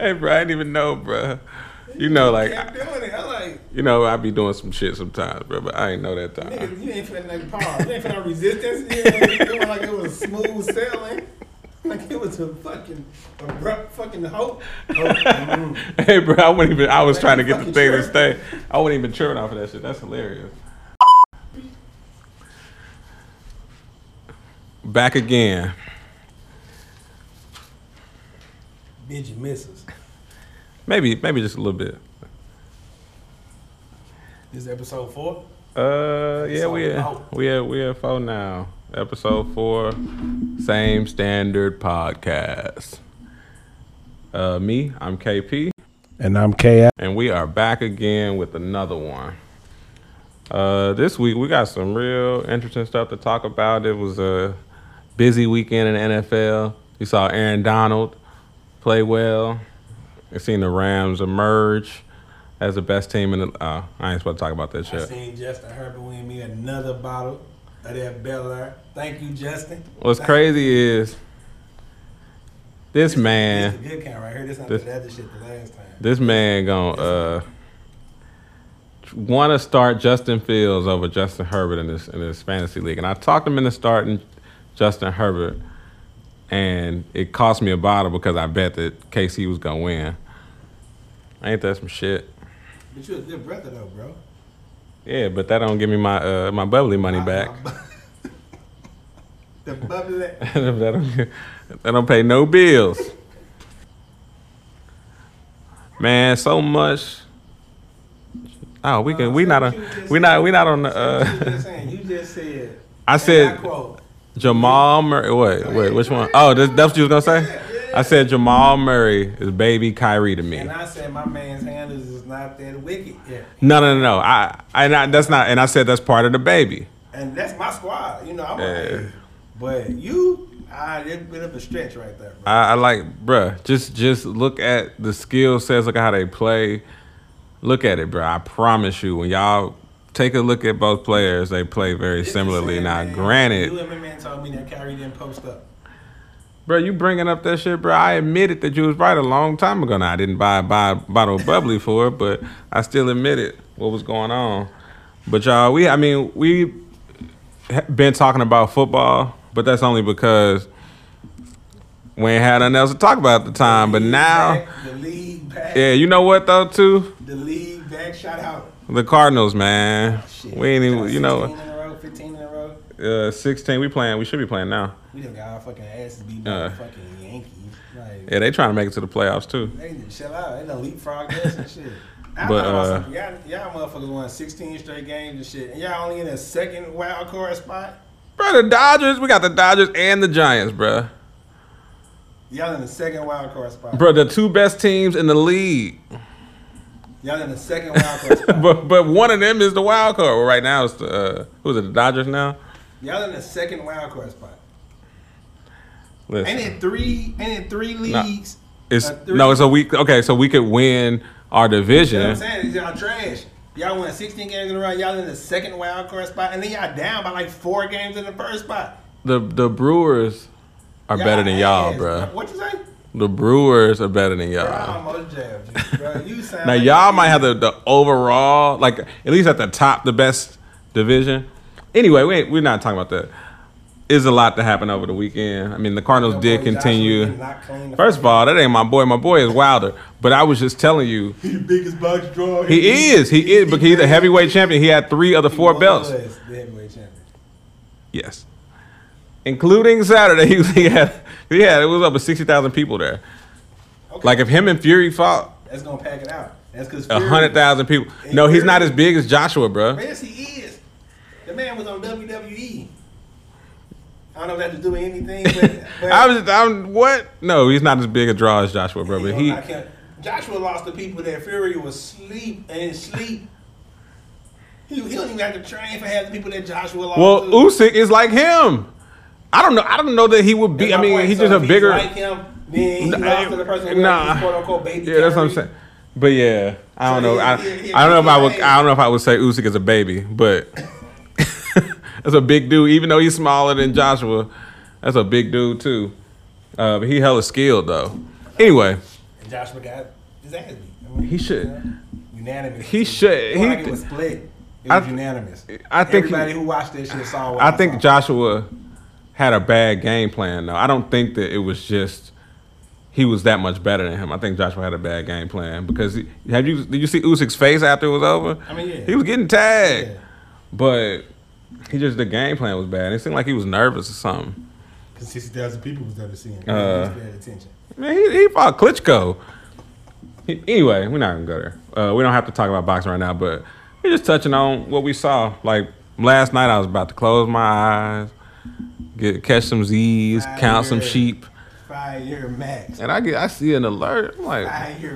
hey, bro, I didn't even know, bro. You know, like, kept doing it. I like, you know, I be doing some shit sometimes, bro, but I ain't know that time. nigga, you ain't feeling like pause. You ain't feeling resistance. You ain't feeling like it was smooth sailing. Like it was a fucking abrupt fucking hope. Oh, mm. Hey, bro, I wouldn't even. I was Man, trying to get the thing to stay. I wasn't even tripping off of that shit. That's hilarious. Back again. Did you miss us? Maybe, maybe just a little bit. This is episode four. Uh, yeah, Episode we four. we at we at four now. Episode four, same standard podcast. Uh, me, I'm KP, And I'm K. and we are back again with another one. Uh, this week we got some real interesting stuff to talk about. It was a busy weekend in the NFL. You saw Aaron Donald play well. You seen the Rams emerge as the best team in the. Uh, I ain't supposed to talk about that I shit. seen Justin Herbert win me another bottle of that Belaire. Thank you, Justin. What's Thank crazy is this man, This is the good kind right here. This not This- the other shit the last time. this man gonna uh want to start Justin Fields over Justin Herbert in this in this fantasy league, and I talked him into starting Justin Herbert, and it cost me a bottle because I bet that KC was gonna win. Ain't that some shit? But you a good brother though, bro. Yeah, but that don't give me my uh my bubbly money back. the bubbly. that don't that don't pay no bills. Man, so much. Oh, we can. We not on. We not. We not on the. You Uh. You just said. I said quote. Jamal Murray. Wait, wait. Which one? Oh, this, that's what you was gonna say. I said Jamal Murray is baby Kyrie to me. And I said my man's handles is not that wicked yet. No, no, no, no. I, I, not, that's not. And I said that's part of the baby. And that's my squad. You know, I'm Yeah. like, but you, ah, it's a bit of a stretch right there, bro. I, I like, bruh. Just, just look at the skill sets. Look at how they play. Look at it, bruh. I promise you, when y'all take a look at both players, they play very It's similarly. Now, man. granted, You man told me that Kyrie didn't post up. Bro, you bringing up that shit, bro. I admitted that you was right a long time ago. Now I didn't buy buy a bottle of bubbly for it, but I still admitted what was going on. But y'all, we I mean we been talking about football, but that's only because we ain't had nothing else to talk about at the time. But now, back, the league back, yeah, you know what though too, the league back. Shout out. The Cardinals, man. Shit. We ain't even, you 16 know, in a row, 15 in a row. uh, sixteen. We playing. We should be playing now. We done got our fucking asses beat by Uh. the fucking Yankees. Like, Yeah, they trying to make it to the playoffs too. they chill out. They done leapfrog us and shit. I But, uh, y'all, y'all motherfuckers won 16 straight games and shit, and y'all only in a second wild card spot. Bro, the Dodgers. We got the Dodgers and the Giants, bro. Y'all in the second wild card spot. Bro, the two best teams in the league. Y'all in the second wild card spot. but but one of them is the wild card. Well, right now it's the uh, who's it? The Dodgers now. Y'all in the second wild card spot. Listen, Ain't it three? Ain't it three leagues? it's uh, three- no, it's a week. Okay, so we could win our division. You know what I'm saying? Y'all trash. Y'all won 16 games in a row. Y'all in the second wild card spot, and then y'all down by like four games in the first spot. The the Brewers are better than y'all, bro. What you say? The Brewers are better than Bro, I y'all. almost jabbed you, bro. You sound Now like y'all might have the, the overall, like at least at the top, the best division. Anyway, we we're not talking about that. Is a lot to happen over the weekend. I mean, the Cardinals Your did boy continue. did not clean the First of all, that ain't my boy. My boy is Wilder. But I was just telling you, he the biggest box draw. he is. He is. But he's a heavyweight champion. He had three of the four belts. Was the heavyweight champion. Yes, including Saturday. He, he had. Had. It was up to sixty thousand people there. Okay. Like if him and Fury fought, That's gonna pack it out. That's because a hundred thousand people. No, he's not as big as Joshua, bro. Yes, he is. The man was on WWE. I don't know if that to do anything, but, but I was. I'm what? No, he's not as big a draw as Joshua, bro. But he. Joshua lost to people that Fury was sleep and sleep. He, he don't even have to train for half the people that Joshua lost Well, to. Usyk is like him. I don't know. I don't know that he would be. I mean, point. he's So just a bigger. like him, then he Nah, the person nah. nah. quote unquote baby. Yeah, that's what I'm saying. But yeah, I don't So know. he- I, he- he- I don't know if I would. I don't know if I would say Usyk is a baby, but that's a big dude. Even though he's smaller than Joshua, that's a big dude too. Uh, but he hella skilled though. Anyway, And Joshua got his ass beat. He should- you know, unanimous. He should- he like it was split. It I- was unanimous. I think everybody who watched that shit saw. What I think saw. Joshua had a bad game plan though. I don't think that it was just he was that much better than him. I think Joshua had a bad game plan because he, have you did you see Usyk's face after it was over? I mean, yeah. He was getting tagged, Yeah. but he just the game plan was bad. It seemed like he was nervous or something. Cause sixty thousand people was there to see him. Uh, paying attention. Man, he, he fought Klitschko. He- anyway, we're not gonna go there. Uh, we don't have to talk about boxing right now, but we're just touching on what we saw. Like last night, I was about to close my eyes, get catch some Z's, count some sheep, year max. and I get I see an alert. I'm like,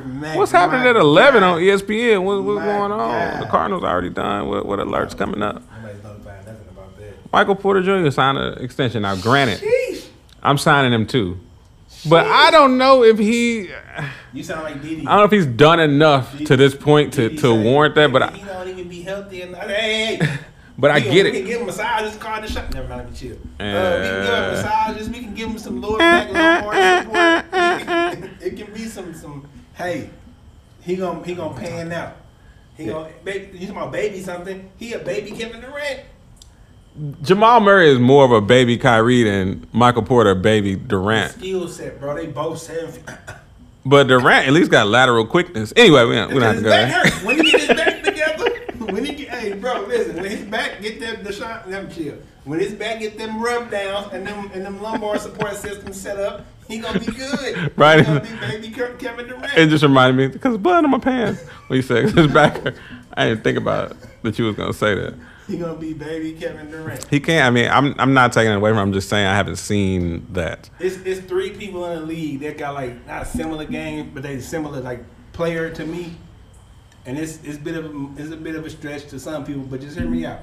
max. what's happening at 11 God. on ESPN? What, what's going on? God. The Cardinals already done. What, what alerts coming up? Nobody's notifying nothing about that. Michael Porter Jr. signed an extension. Now, granted, Sheesh. I'm signing him too, but I don't know if he. You sound like Didi. I don't know if he's done enough to this point to, to warrant that, but he I, don't even be healthy enough. Hey, hey, hey. but I We can- get We can it. give him massages, call the shot. Never mind, let me chill. Uh, we can give Uh. him massages. We can give him some lower back, lower support. It can be some, some. Hey, he gonna he gonna pan out. He gonna baby. You talking about baby something? He a baby Kevin Durant. Jamal Murray is more of a baby Kyrie than Michael Porter baby Durant. Skill set, bro. They both seven. But Durant at least got lateral quickness. Anyway, we don't, we don't have to go back there. hurt. When he get his back together, when he get, hey, bro, listen, when his back get them, the shot, them chill. When his back get them rub downs and them and them lumbar support systems set up, he gonna be good. Right. He gonna be baby Kevin Durant. It just reminded me because blood on my pants. When you said his back. I didn't think about it, that you was gonna say that. he gonna be baby Kevin Durant. He can't. I mean, I'm I'm not taking it away from. him. I'm just saying I haven't seen that. It's it's three people in the league that got like not similar game, but they similar like player to me. And it's it's bit of a, it's a bit of a stretch to some people, but just hear me out.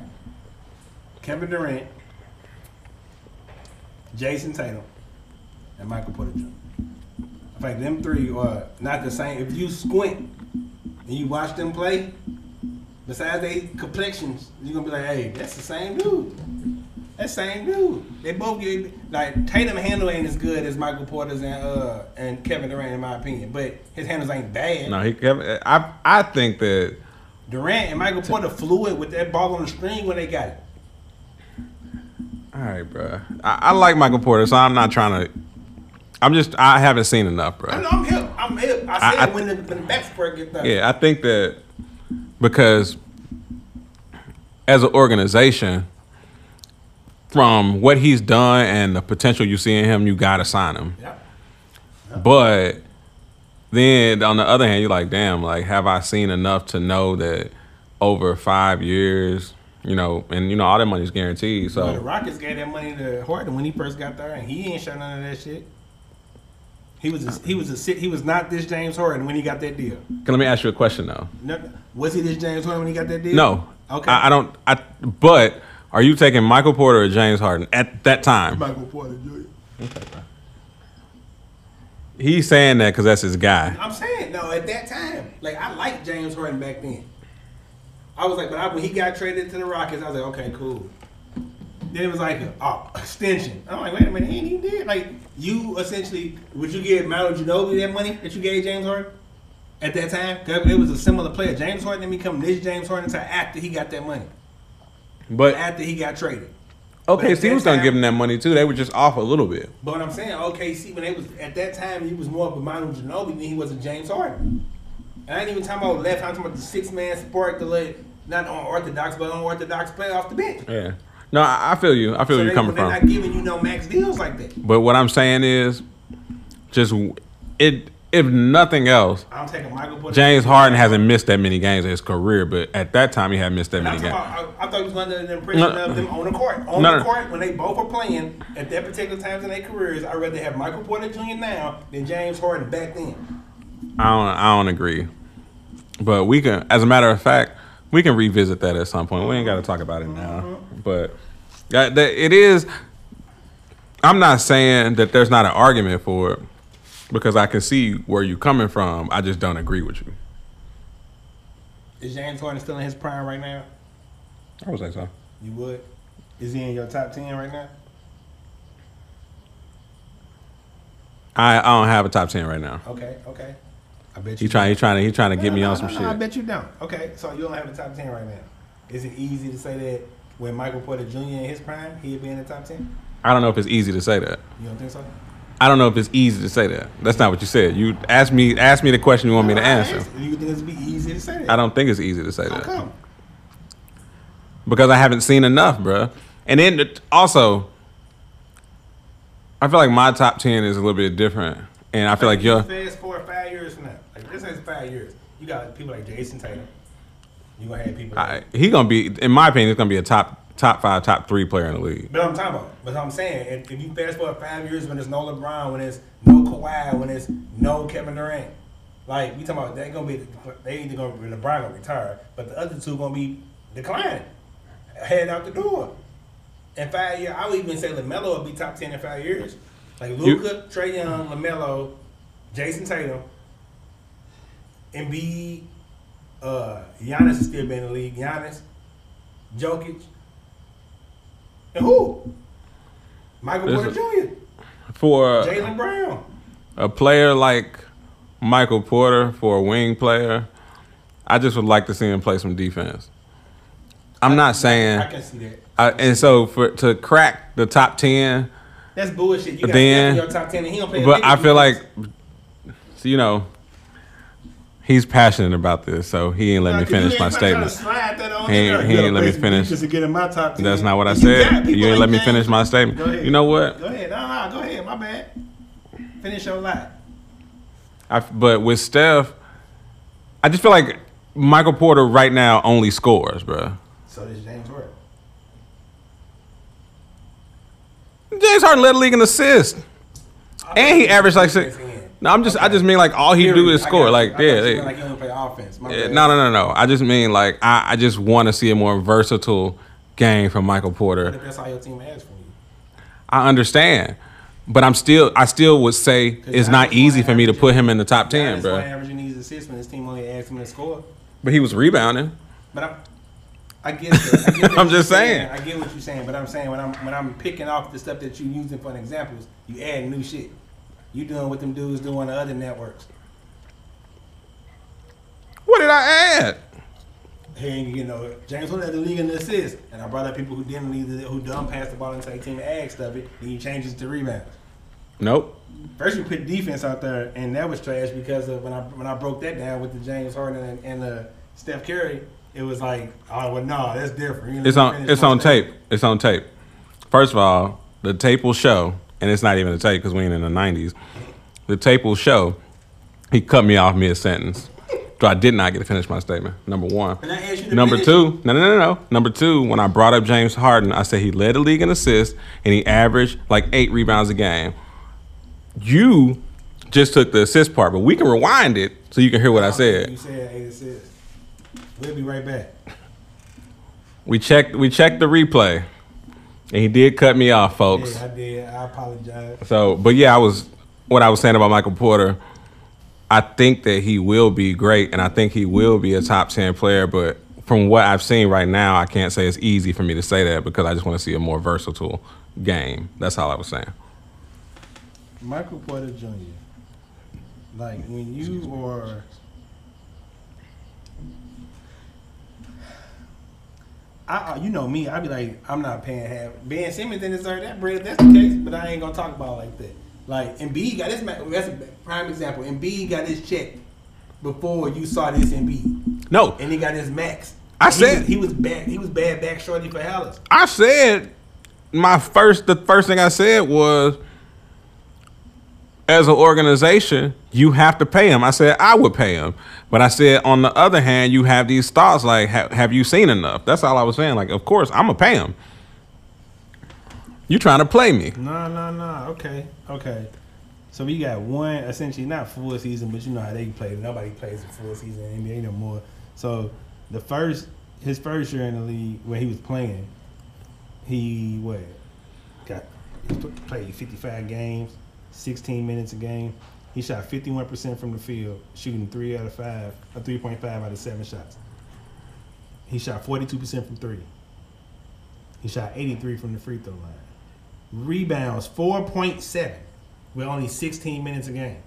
Kevin Durant, Jayson Tatum, and Michael Porter Jr. I think them three are not the same. If you squint and you watch them play, besides their complexions, you're gonna be like, hey, that's the same dude. That same dude. They both get like Tatum handle ain't as good as Michael Porter's and uh and Kevin Durant in my opinion, but his handles ain't bad. No, he. I I think that Durant and Michael Porter flew it with that ball on the string when they got it. All right, bro. I, I like Michael Porter, so I'm not trying to. I'm just. I haven't seen enough, bro. I know I'm hip. I'm hip. I said I- I- when the when the back support get done. Yeah, I think that because as an organization, from what he's done and the potential you see in him, you gotta sign him. Yeah. But then on the other hand, you're like, damn, like have I seen enough to know that over five years, you know, and you know all that money's guaranteed. Well, the Rockets gave that money to Harden when he first got there, and he ain't shot none of that shit. He was a, he was a he was not this James Harden when he got that deal. can let me ask you a question though. No, was he this James Harden when he got that deal? No. Okay. I, I don't. I. But are you taking Michael Porter or James Harden at that time? Michael Porter Jr. He's saying that because that's his guy. I'm saying no. At that time, like I liked James Harden back then. I was like, but I, when he got traded to the Rockets, I was like, okay, cool. Then it was like, oh, extension. I'm like, wait a minute, he ain't even did. Like, you essentially, would you give Manu Ginobili that money that you gave James Harden at that time? Because it was a similar player. James Harden didn't become this James Harden until after he got that money. But After he got traded. okay, so he was gonna time- give him that money too. They were just off a little bit. But what I'm saying, OKC, when they was at that time, he was more of a Manu Ginobili than he was a James Harden. And I ain't even talking about left. I'm talking about the six man sport, the let not unorthodox, but unorthodox play off the bench. Yeah. No, I, I feel you. I feel So you're coming they're from. not giving you no max deals like that. But what I'm saying is, just it. If nothing else, I'm taking Michael Porter. James Harden hasn't missed that many games in his career, but at that time he had missed that And many games. about, I, I thought he was under the impression No. of them on the court. On No, the court, when they both are playing at that particular times in their careers, I'd rather have Michael Porter Jr. now than James Harden back then. I don't. I don't agree. But we can, as a matter of fact, we can revisit that at some point. We ain't got to talk about it now. Uh-huh. But that, that it is. I'm not saying that there's not an argument for it because I can see where you're coming from. I just don't agree with you. Is James Harden still in his prime right now? I would say so. You would? Is he in your top ten right now? I, I don't have a top ten right now. Okay, okay. I bet He you. trying he trying to he trying to get No, me no, on some no, no, I bet you don't. Okay, so you don't have the top ten right now. Is it easy to say that when Michael Porter Jr. in his prime, he'd be in the top ten? I don't know if it's easy to say that. You don't think so? I don't know if it's easy to say that. That's not what you said. You asked me asked me the question you want me to answer. you. Think it'd be easy to say that? I don't think it's easy to say How that come? because I haven't seen enough, bruh. And then it- also, I feel like my top ten is a little bit different, and I feel like your fast forward five years from now. Like this is five years. You got people like Jayson Tatum. You gonna have people. Like, I, he gonna be, in my opinion, he's gonna be a top top five, top three player in the league. But I'm talking about. But I'm saying, if, if you fast forward five years when there's no LeBron, when there's no Kawhi, when there's no Kevin Durant, like we talking about, they gonna be they either gonna be LeBron gonna retire, but the other two gonna be declining, heading out the door. In five years, I would even say LaMelo will be top ten in five years. Like Luka, Trae Young, LaMelo, Jayson Tatum, Embiid, uh, Giannis is still being in the league. Giannis, Jokic, and who? Michael Porter Jr., For uh, Jaylen Brown. a player like Michael Porter, for a wing player, I just would like to see him play some defense. I'm not saying, I can see that. I, and so for to crack the top ten, That's bullshit. You got Then- your top ten, and he don't play. but I feel like, defense. so, you know, he's passionate about this, so he ain't let me Nah, 'cause you finish my statement. slide that on He ain't- he ain't let me finish. Just to get in my top 10. That's not what I said. You ain't let me finish my statement. Go ahead. You know what? Go ahead. No, no, go ahead. My bad. Finish your lie. I, but with Steph, I just feel like Michael Porter right now only scores, bro. So does James Harden. James Harden led the league in assists, and he averaged like six. No, I'm just, I just mean like all he do is score. Like. Yeah, meant like he play offense. My yeah, bad. no, no, no, no. I just mean like I, I just want to see a more versatile game from Michael Porter. if that's all your team from you? I understand, but I'm still, I still would say it's not easy for me to put him in the top ten, bro. averaging these assists when his team only asked him to score. But he was rebounding. But I'm, I get that. I I'm just saying. I get what you're saying, but I'm saying when I'm when I'm picking off the stuff that you're using for examples, you add new shit. You doing what them dudes do on the other networks. What did I add? Hey, you know, James Harden led the league in the assists, and I brought up people who didn't lead, the, who dumb passed the ball into and asked of it, and you change it to rebounds. Nope. First, you put defense out there, and that was trash because of when I when I broke that down with the James Harden and, and uh, Steph Curry, it was like, oh well, no, that's different. You It's on. It's on tape. It's on tape. First of all, the tape will show, and it's not even a tape because we ain't in the '90s. The tape will show. He cut me off mid sentence, so I did not get to finish my statement. Number one. And I asked you to Number finish two. No, no, no, no. Number two. When I brought up James Harden, I said he led the league in assists, and he averaged like eight rebounds a game. You just took the assist part, but we can rewind it so you can hear what I You said. said eight assists. We'll be right back. We checked. We checked the replay, and he did cut me off, folks. Yeah, I did. I apologize. So, but yeah, I was what I was saying about Michael Porter. I think that he will be great, and I think he will be a top ten player. But from what I've seen right now, I can't say it's easy for me to say that because I just want to see a more versatile game. That's all I was saying. Michael Porter Jr. Like when you are. I, you know me, I'd be like, I'm not paying half. Ben Simmons didn't deserve that bread if that's the case, but I ain't gonna talk about it like that. Like Embiid got his, ma- that's a prime example. Embiid got his check before you saw this Embiid, No, and he got his max. I He said- was, he was bad. He was bad back shorty for Hallis. I said my first. The first thing I said was, as an organization, you have to pay him. I said I would pay him, but I said on the other hand, you have these thoughts like, ha- have you seen enough? That's all I was saying. Like, of course, I'm gonna pay him. You're trying to play me? No, no, no. Okay, okay. So we got one essentially not full season, but you know how they play. Nobody plays a full season in NBA no more. So the first his first year in the league when he was playing, he what got played fifty five games, sixteen minutes a game. He shot fifty one percent from the field, shooting three out of five, point five out of seven shots. He shot forty two percent from three. He shot eighty three from the free throw line rebounds 4.7 with only 16 minutes a game.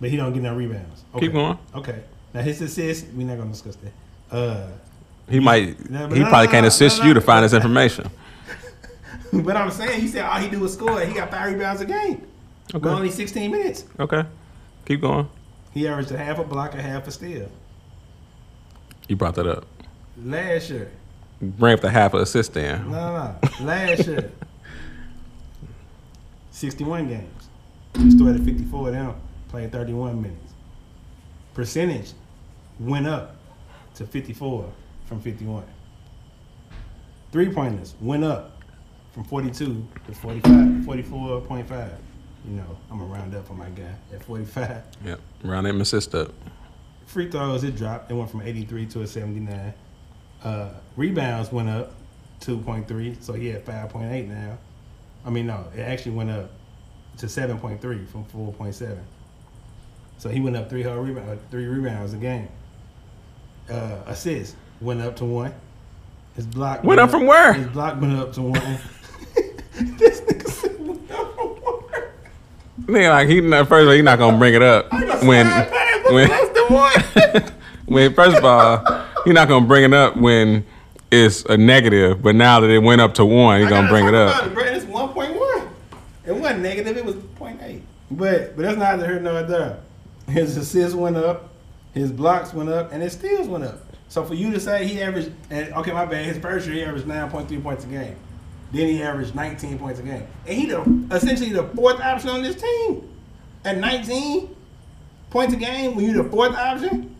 but he don't get no rebounds. Okay. Keep going. Okay. Now his assists, we're not gonna discuss that. Uh, He might. No, he no, probably no, can't assist you to find this information. but I'm saying, he said all he do is score. He got five rebounds a game. Okay. But only 16 minutes. Okay. Keep going. He averaged a half a block, a half a steal You brought that up. last year. Bring up the half of assist then. No, no, no. Last year. 61 games. He started 54 of them, played 31 minutes. Percentage went up to 54 from 51. Three pointers went up from 42 to 45, 44.5. You know, I'm to round up for my guy at 45. Yep. Round them assist up. Free throws, it dropped. It went from 83 to a 79. Uh, rebounds went up 2.3, so he had 5.8 now. I mean, no, it actually went up to 7.3 from 4.7. So he went up three whole rebound, three rebounds a game. Uh, assists went up to one. His block Went up from where? His block went up to one. this nigga said went up from one. Nigga, like he not first of all, he not gonna bring it up when when when first of all he not gonna bring it up when it's a negative, but now that it went up to one, he gonna bring it up. It, bro. It's one point one. It wasn't negative. It was 0.8. But but that's neither here nor there. His assists went up, his blocks went up, and his steals went up. So for you to say he averaged, and okay, my bad. His first year he averaged 9.3 points a game. Then he averaged 19 points a game, and he the essentially the fourth option on this team at 19 points a game. When you the fourth option,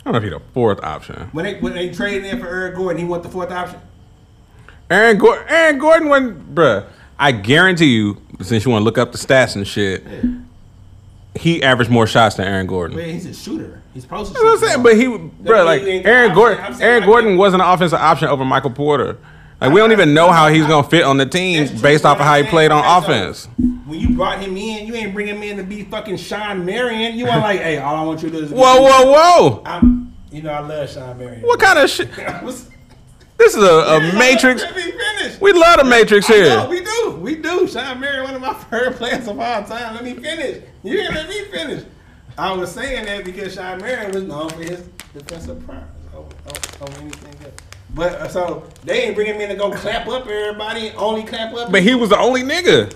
I don't know if he's the fourth option. when they when they traded in for Eric Gordon, he went the fourth option. Aaron Gordon, Aaron Gordon went, bruh. I guarantee you, since you want to look up the stats and shit, he averaged more shots than Aaron Gordon. But he's a shooter. He's supposed to. What I'm shoot saying, but he, bro, like he Aaron. Gordon, Aaron Gordon wasn't an offensive option over Michael Porter. Like we don't even know how he's gonna fit on the team That's true, based off of how he played on offense. When you brought him in, you ain't bring him in to be fucking Shawn Marion. You weren't like, hey, all I want you to do is. Whoa, whoa, whoa! I'm, you know, I love Shawn Marion. What kind of shit? This is a, a Matrix. Let me finish. We love the Matrix I know, we do. We do. Shawn Marion, one of my favorite players of all time. Let me finish. You didn't let me finish. I was saying that because Shawn Marion was known for his defensive prowess over anything else. But uh, so they ain't bringing me in to go clap up everybody, only clap up. But he was the only nigga.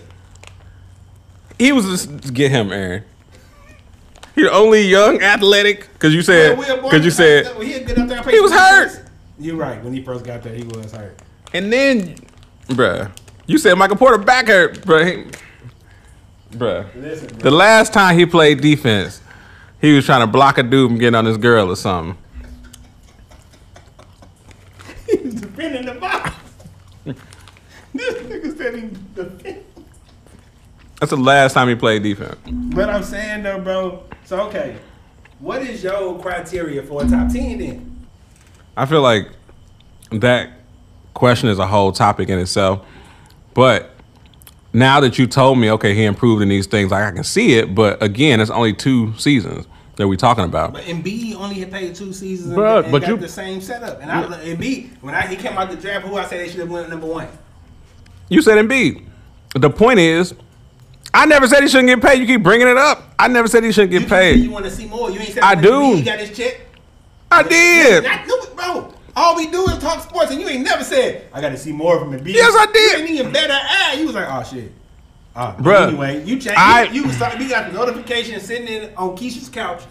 He was just get him, Aaron. He the only young athletic because you said because you said, he, had good up there and play He was hurt. You're right. When he first got there, he was hurt. and then, bruh, you said Michael Porter back hurt, bruh. Bruh. Listen, bro. The last time he played defense, he was trying to block a dude from getting on his girl or something. he was defending the box. this nigga said. That's the last time he played defense. But I'm saying though, bro. So okay, what is your criteria for a top ten then? I feel like that question is a whole topic in itself. But now that you told me, okay, he improved in these things, like I can see it. But again, it's only two seasons that we're talking about. But Embiid only had played two seasons Bruh, and, and but got you- the same setup. And I, Embiid, when I, he came out the draft, who I said they should have went number one. You said Embiid. The point is, I never said he shouldn't get paid. You keep bringing it up. I never said he shouldn't get just said You want to see more? You ain't said I do. Embiid got his check. I did. I knew it, bro. All we do is talk sports, and you ain't never said I got to see more from Embiid. Yes, I did. You ain't even better eye. You was like, oh shit. Uh, Bruh, anyway, you changed. I- you, you we got the notification sitting in on Keisha's couch.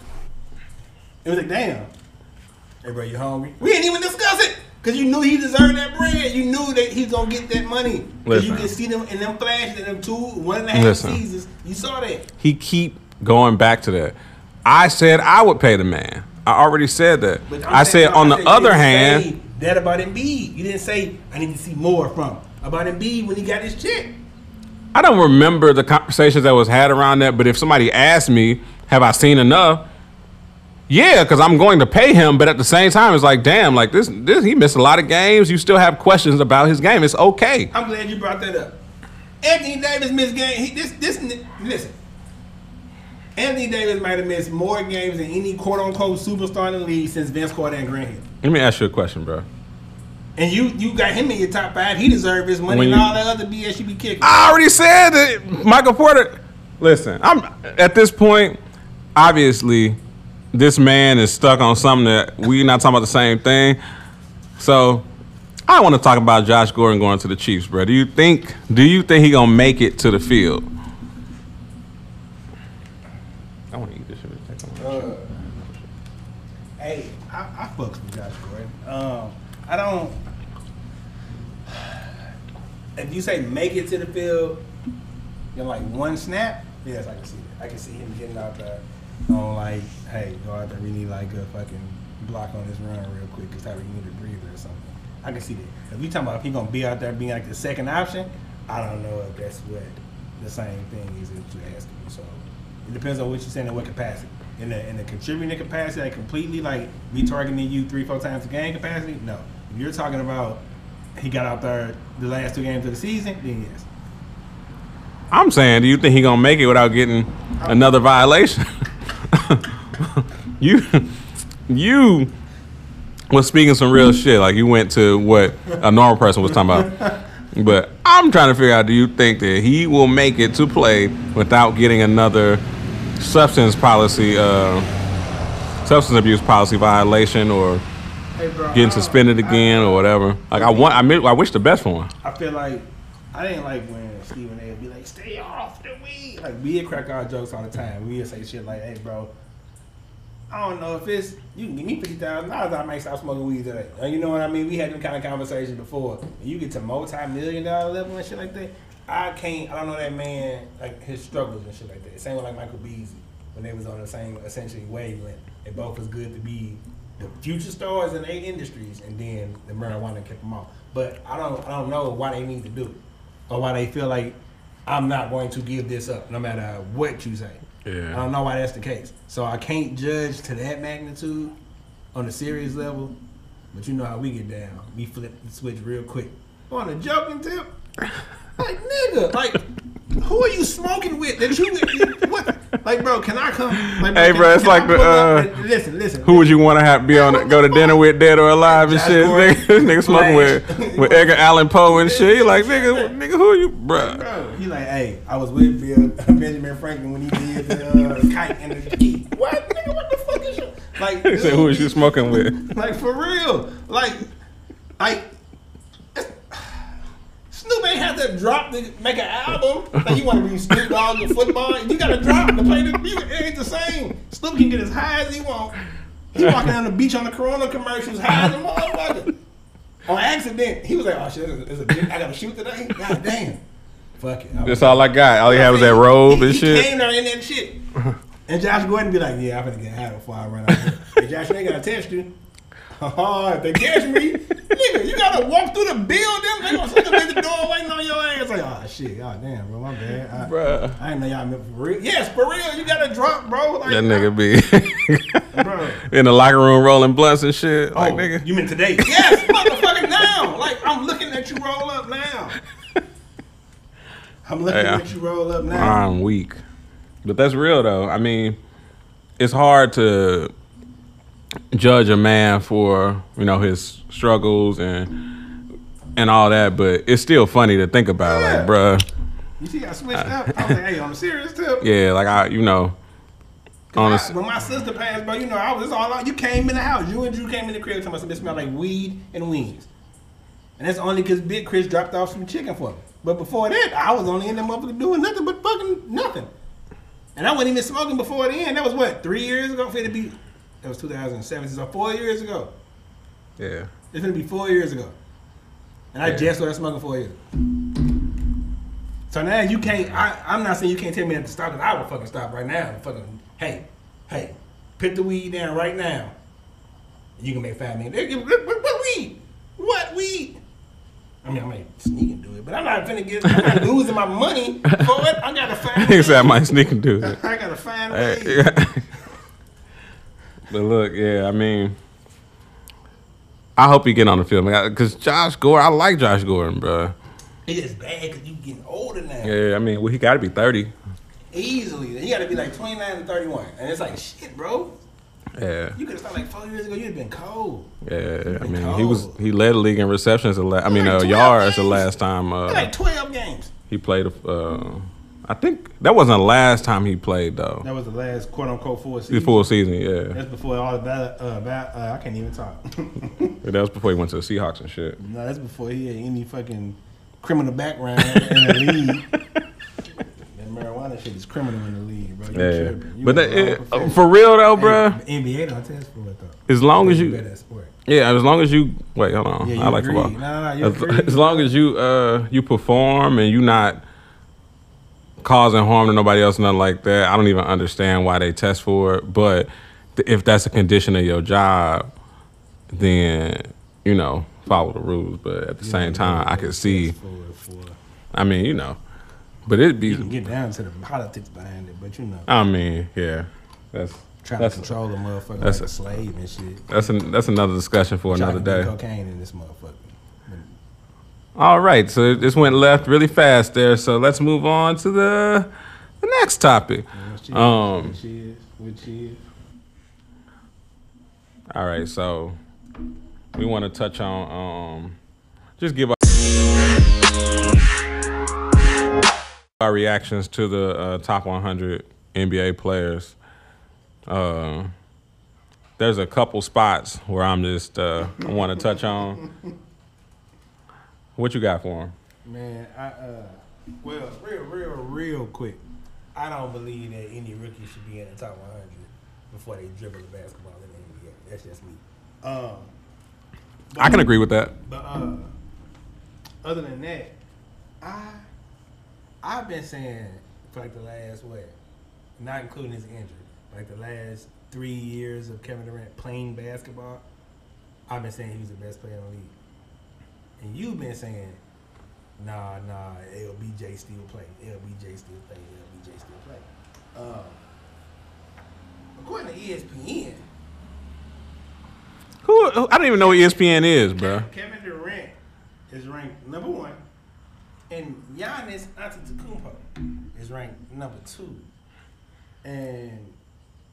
It was like, damn. Hey, bro, you hungry? We didn't even discuss it because you knew he deserved that bread. You knew that he's gonna get that money. Because you can see them in them flashes in them two, one and a half Listen. seasons. You saw that. He keep going back to that. I said I would pay the man. I already said that. But I'm I saying- said on the said you other didn't hand, say that about Embiid. You didn't say I need to see more from about Embiid when he got his check. I don't remember the conversations that was had around that, but if somebody asked me, have I seen enough? Yeah, because I'm going to pay him, but at the same time, it's like, damn, like this, this, he missed a lot of games. You still have questions about his game. It's okay. I'm glad you brought that up. Anthony Davis missed game. He, this this listen. Anthony Davis might have missed more games than any quote unquote superstar in the league since Vince Carter and Grant Hill. Let me ask you a question, bro. And you you got him in your top five. He deserved his money When and you- all that other BS you be kicking. I already said that Michael Porter. Listen, I'm at this point. obviously this man is stuck on something that we not talking about the same thing. So I want to talk about Josh Gordon going to the Chiefs, bro. Do you think do you think he gonna make it to the field? I want to eat this shit. Uh, hey, I, I fucks with Josh Gordon. Um, I don't. If you say make it to the field in like one snap, yes, I can see that. I can see him getting out there on like, hey, go out there. We need like a fucking block on this run real quick because Tyreek need a breather or something. I can see that. If you talking about if he gonna be out there being like the second option, I don't know if that's what the same thing is that you're asking. So it depends on what you're saying in what capacity. In the in the contributing capacity, like completely like me targeting you three, four times a game capacity, no. If you're talking about he got out there the last two games of the season, then yes. I'm saying, do you think he gonna make it without getting another violation? you, you was speaking some real shit. Like you went to what a normal person was talking about. But I'm trying to figure out: Do you think that he will make it to play without getting another substance policy, uh, substance abuse policy violation, or Hey, bro, getting suspended I- again, or whatever? Like I want, I, I wish the best for him. I feel like I didn't like when Stephen A. would be like, "Stay off the weed." Like we would crack our jokes all the time. We would say shit like, "Hey, bro, I don't know if it's you can give me fifty thousand dollars, I might stop smoking weed today." Uh, You know what I mean? We had them kind of conversations before. When you get to multi-million dollar level and shit like that, I can't. I don't know that man like his struggles and shit like that. Same with like Michael Beasley when they was on the same essentially wavelength. They both was good to be the future stars in their industries, and then the marijuana kept them off. But I don't. I don't know why they need to do it, or why they feel like I'm not going to give this up, no matter what you say. Yeah. I don't know why that's the case. So I can't judge to that magnitude on a serious level. But you know how we get down. We flip the switch real quick. On a joking tip, like nigga, like who are you smoking with? That you what? Like bro, can I come? Like, Hey, can- bro, it's can I like the, uh, listen, listen. Who would you want to have be on go to dinner with, dead or alive and Josh shit? Nigga, this nigga smoking with with Edgar Allan Poe and shit. You like nigga, nigga, who are you, bruh? Bro, he like, hey, I was with Bill, Benjamin Franklin when he did the uh, kite and the key. What, nigga? What the fuck is you? Like, He said, who is you smoking with? Like for real. Like, like Snoop ain't have to drop to make an album. Like you want to be Snoop Dogg in football, you got to drop to play the music. It ain't the same. Snoop can get as high as he want. He walking down the beach on the Corona commercials, high as a motherfucker. On accident, he was like, "Oh shit, there's a, I gotta shoot today." God damn. Fuck it. I That's all I got. All he had was that robe he, and he shit. came there in that shit. And Josh Gordon be like, yeah, I'm gonna get high before I run out. Of here." Josh, they gotta test you. Oh, if they catch me, nigga, you gotta walk through the building. They gonna sit up at the door waiting on your ass. Like, oh shit, god damn, bro, my bad. I, Bruh. I didn't know y'all meant for real. Yes, for real, you gotta drop, bro. Like, That nigga be bro. in the locker room rolling blunts and shit. Like oh, nigga. you meant today? Yes, motherfucker, now. Like, I'm looking at you roll up now. I'm looking Hey, at you roll up now. I'm weak. But that's real though. I mean, it's hard to judge a man for, you know, his struggles and and all that, but it's still funny to think about. Yeah. Like, bruh, You see, I switched up. I was like, hey, I'm serious too. yeah, like I, you know, I- when my sister passed, bro, you know, I was all out. You came in the house. You and Drew came in the crib talking about something that smelled like weed and wings. And that's only because Big Chris dropped off some chicken for me. But before that, I was only in the motherfucker doing nothing but fucking nothing. And I wasn't even smoking before then. That was what, three years ago? For it to be, that was 2007, so four years ago. yeah. It's gonna be four years ago. And I Yeah. just started smoking four years. So now you can't. I, I'm not saying you can't tell me to stop. Cause I would fucking stop right now. Fucking, hey, hey, put the weed down right now. You can make five million. What, what, what weed? What weed? I mean, I might sneak and do it, but I'm not finna get. I'm not losing my money for it. I gotta find. He said I might sneak and do it. I gotta find Hey, ways. but look, yeah, I mean, I hope he get on the field, because Josh Gordon, I like Josh Gordon, bro. It's bad because you getting older now. Yeah, I mean, well, he got to be thirty. Easily. He gotta be like 29 to 31. And it's like, shit, bro. Yeah, You could have started like four years ago. You'd have been cold. yeah. I been mean, he was he led the league in receptions. The la- I mean, Like uh, 12 yards the last time uh, like 12 games. he played. Uh, I think that wasn't the last time he played though. That was the last quote unquote full season. The full season, yeah. That's before all the bad, uh, bad, uh, I can't even talk. That was before he went to the Seahawks and shit. no, that's before he had any fucking criminal background in the league. that marijuana shit is criminal in the league, bro. You Yeah, tripping. You but that, it, profession. for real though, bruh. Hey, NBA don't test for it though. As long as you, better at sport. yeah, as long as you wait, hold on. Yeah, I like agree. football. You As, as long as you uh you perform and you not causing harm to nobody else, nothing like that. I don't even understand why they test for it. But th- if that's a condition of your job, then you know follow the rules. But at the same time, I can see. For, for, I mean, you know, but it'd be you can get down to the politics behind it, but you know, I mean, yeah, that's trying that's to control the motherfucker that's like a- a slave and shit. that's an, that's another discussion for another day. Cocaine in this motherfucker. All right, so this went left really fast there. So let's move on to the the next topic. Which is, Um, which is, which is. All right, so we want to touch on um, just give our, our reactions to the uh, top 100 NBA players. Uh, there's a couple spots where I'm just uh, I want to touch on. What you got for him? Man, I uh, well, real, real, real quick. I don't believe that any rookie should be in the top 100 before they dribble the basketball in the NBA. That's just me. Um, I can agree with that. but uh, other than that, I I've been saying for like the last what, not including his injury, like the last three years of Kevin Durant playing basketball, I've been saying he was the best player in the league. And you've been saying, nah, nah, LBJ still play. LBJ still play. LBJ still play. Um, according to ESPN, Who, who- I don't even know what ESPN is, bro. Kevin Durant is ranked number one, and Giannis Antetokounmpo is ranked number two, and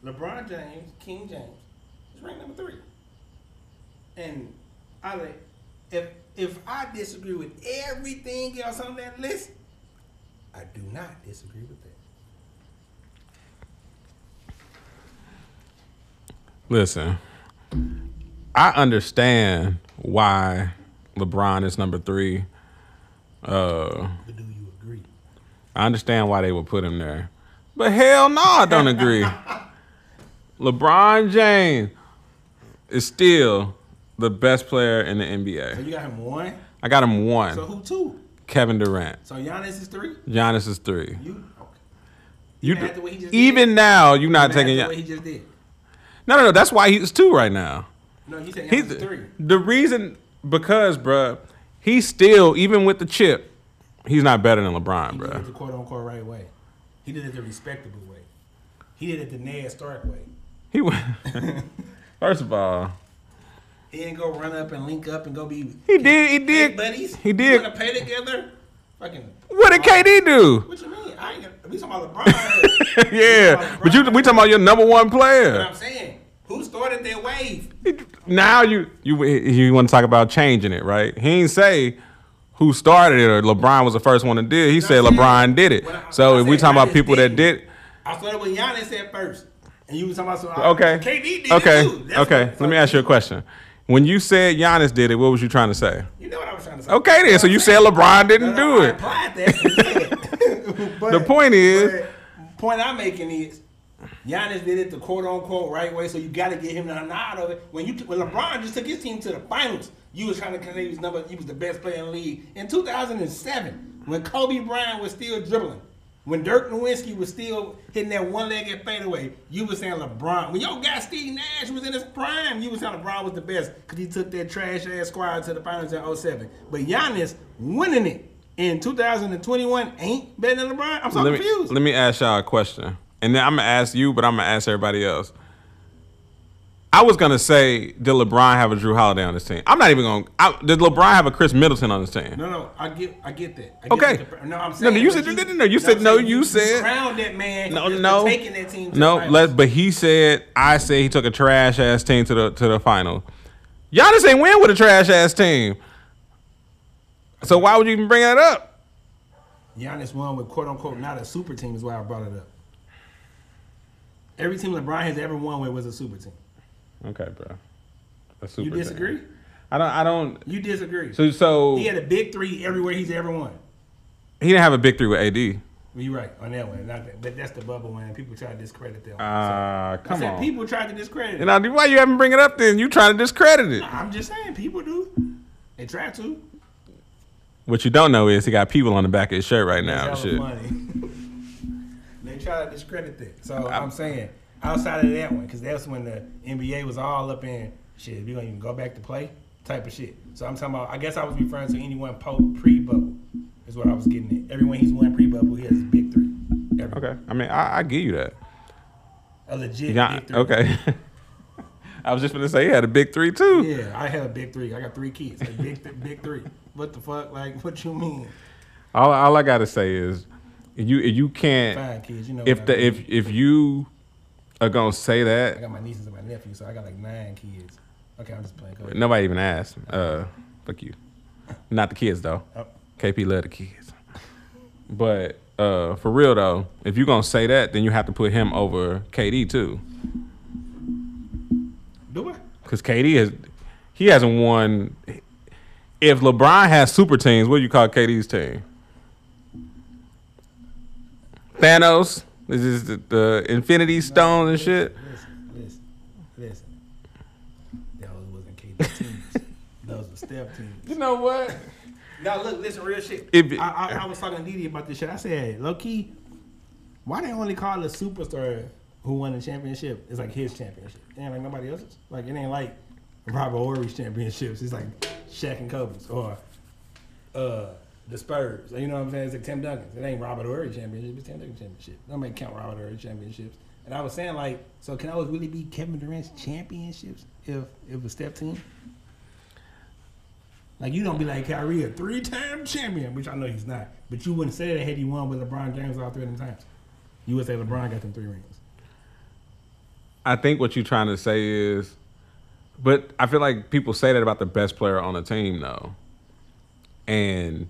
LeBron James, King James, is ranked number three. And I like if if I disagree with everything else on that list, I do not disagree with that. Listen, I understand why LeBron is number three. Uh, But do you agree? I understand why they would put him there, but hell no, I don't agree. LeBron James is still the best player in the So NBA. you got him one. I got him one. So who two? Kevin Durant. So Giannis is three. Giannis is three. You okay? You Even what just even did? now you're not taking. what Gian- he just did. No, no, no. That's why he's two right now. No, He's is three. the reason because, bruh, he's still even with the chip, he's not better than LeBron, He did it bruh. the quote unquote right way. He did it the respectable way. He did it the Ned Stark way. He went. First of all, He didn't go run up and link up and go be he did. He did. buddies. He did. To pay together? Fucking. What did KD do? What you mean? I ain't. Gonna, we talking about LeBron. yeah, but you we talking about your number one player. I'm saying, who started that wave? Now you you you want to talk about changing it, right? He ain't say who started it or LeBron was the first one to do it. He said LeBron did it. I- So if we talking about people that didn't. did, I started with Giannis at first, and you was talking about so okay, KD did okay, it too. That's okay. what- Let me ask you a question. When you said Giannis did it, what was you trying to say? You know what I was trying to say. Okay, then. So you said LeBron didn't do it. But- The point is- point I'm making is Giannis did it the quote unquote right way, so you got to get him the nod of it. When you when LeBron just took his team to the finals, you was trying to claim was number he was the best player in the league in 2007 when Kobe Bryant was still dribbling. When Dirk Nowitzki was still hitting that one-legged fadeaway, you was saying LeBron. When your guy Steve Nash was in his prime, you was saying LeBron was the best because he took that trash ass squad to the finals in 07. But Giannis winning it in 2021 ain't better than LeBron. I'm so let me confused. let me ask y'all a question, and then I'm gonna ask you, but I'm gonna ask everybody else. I was gonna say, did LeBron have a Jrue Holiday on his team? I'm not even gonna. I, did LeBron have a Khris Middleton on his team? No, no, I get, I get that. I get Okay. the no, I'm saying. no, you but said- no, no, no, you said- no, you said- crowned that man. No, no, taking that team. To no. Let, but he said, I said he took a trash ass team to the to the final. Giannis ain't win with a trash ass team. So why would you even bring that up? Giannis won with quote unquote not a super team is why I brought it up. Every team LeBron has ever won with was a super team. Okay, bro. You super disagree? team. I don't. I don't. You disagree. So so he had a big three everywhere he's ever won. he didn't have a big three with AD. You're right on that one. Not that, but that's the bubble one. People try to discredit them. Ah, I come said on. people tried to discredit it. And I, why you haven't bring it up then? You trying to discredit it. I'm just saying people do. They try to. What you don't know is he got people on the back of his shirt right now. That's Shit. they try to discredit that. So I'm saying outside of that one, because that's when the NBA was all up in shit. We gonna even go back to play type of shit. So I'm talking about. I guess I was referring to anyone pre-bubble. Is what I was getting at. Everyone he's won pre-bubble, he has a big three. Every, Okay. I mean, I, I give you that. A legit Yeah. big three. Okay. I was just gonna say he had a big three too. Yeah, I have a big three. I got three kids. A big, th- big three. What the fuck? Like, what you mean? All, all I gotta say is, you if you can't Fine kids, you know. if the I mean. if if you are gonna say that. I got my nieces and my nephews, so I got like nine kids. Okay, I'm just playing. Nobody even asked. Uh, fuck you. Not the kids though. Oh, KP love the kids. But uh, for real though, if you're gonna say that, then you have to put him over KD too, do I? because KD is, he hasn't won. If LeBron has super teams, what do you call KD's team? Thanos. This is the, the Infinity Stones and shit. Listen, listen, listen. Those wasn't KD teams. Those were step teams. You know what? Now look, listen, real shit. If it- I, I, I was talking to Didi about this shit. I said, low key, why they only call a superstar who won the championship? It's like his championship. It ain't like nobody else's. Like it ain't like Robert Horry's championships. It's like Shaq and Kobe's or uh the Spurs. You know what I'm saying? It's like Tim Duncan's. It ain't Robert Horry championship. It's Tim Duncan championship. Make count Robert Horry championships. And I was saying like, so can those really be Kevin Durant's championships if if was step team? Like you don't be like Kyrie, a three-time champion, which I know he's not. But you wouldn't say that had he won with LeBron James all three of them times. You would say LeBron got them three rings. I think what you're trying to say is, but I feel like people say that about the best player on the team, though. And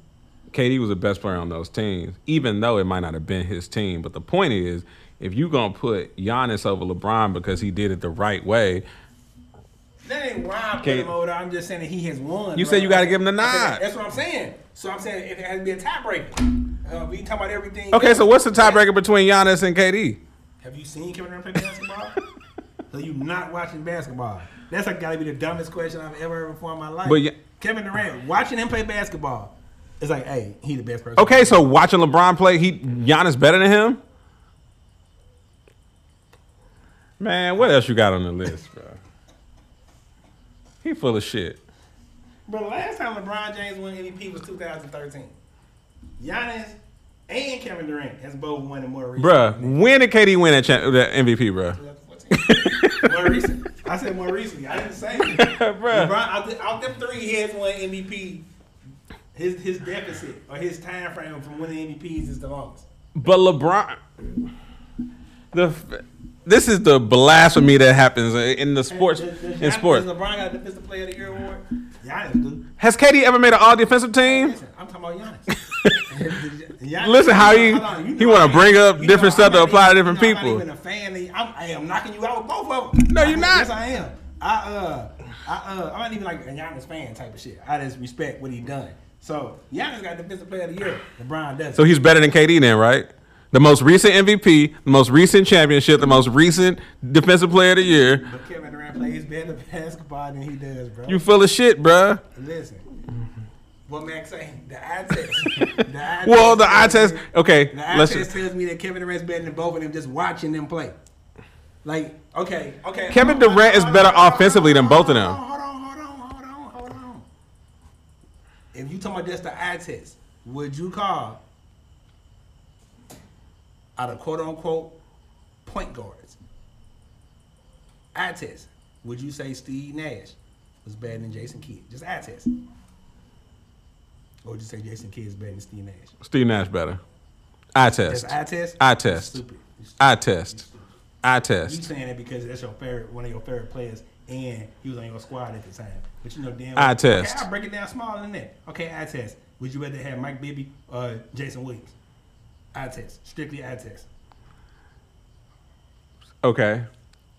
KD was the best player on those teams, even though it might not have been his team. But the point is, if you're gonna put Giannis over LeBron because he did it the right way, That ain't why I put him over there. I'm just saying that he has won. You said you gotta give him the nod. That's what I'm saying. So I'm saying if it has to be a tiebreaker. Uh, we talking about everything. okay, so what's the tiebreaker between Giannis and KD? Have you seen Kevin Durant play basketball? Are you not watching basketball? That's like gotta be the dumbest question I've ever heard before in my life. But yeah- Kevin Durant watching him play basketball, it's like, hey, he the best person. Okay, so watching LeBron play, he Giannis better than him. Man, what else you got on the list, bro? He full of shit. Bro, the last time LeBron James won MVP was 2013. Giannis and Kevin Durant has both won in more recent. Bruh, when did KD win that, cha- that MVP, bruh? 2014. more recent. I said more recently. I didn't say. LeBron, bruh. out, the, out them three, he has won MVP. His his deficit or his time frame from winning MVPs is the longest. But LeBron, the this is the blasphemy that happens in the sports Does- does in sports. LeBron got a Defensive Player of the Year award? Giannis do. Has KD ever made an All Defensive team? Listen, I'm talking about Giannis. Giannis- Listen how he- on, you he wanna bring up you know different stuff to not apply to different you know people. I'm not even a fan. Of, I'm, I am knocking you out with both of them. No, you're not. Yes, I am. I uh, I uh, I'm not even like a Giannis fan type of shit. I just respect what he done. So Giannis got defensive player of the year. LeBron doesn't. So he's better than KD then, right? The most recent MVP, the most recent championship, the most recent Defensive Player of the Year. but Kevin Durant plays better basketball than he does, bro. You full of shit, bruh. listen. What Max say? The eye test. The eye Well, the eye test. me- Okay, The eye let's. test tells me that Kevin Durant's better than both of them just watching them play. Like, okay, okay. Kevin Durant is better offensively than both of them. Hold on, hold on, hold on, hold on. If you talking about just the eye test, would you call out of quote unquote point guards eye test? Would you say Steve Nash was better than Jason Kidd? Just eye test. Or would you say Jason Kidd is better than Steve Nash? Steve Nash better. Eye Just test. eye test. Eye test. Stupid. Stupid. Eye test. Eye You saying that because that's your favorite, one of your favorite players, and he was on your squad at the time. But you know, damn. Eye test. Okay, I'll break it down smaller than that. Okay, eye test. Would you rather have Mike Bibby or Jason Williams? eye test, strictly eye test. Okay.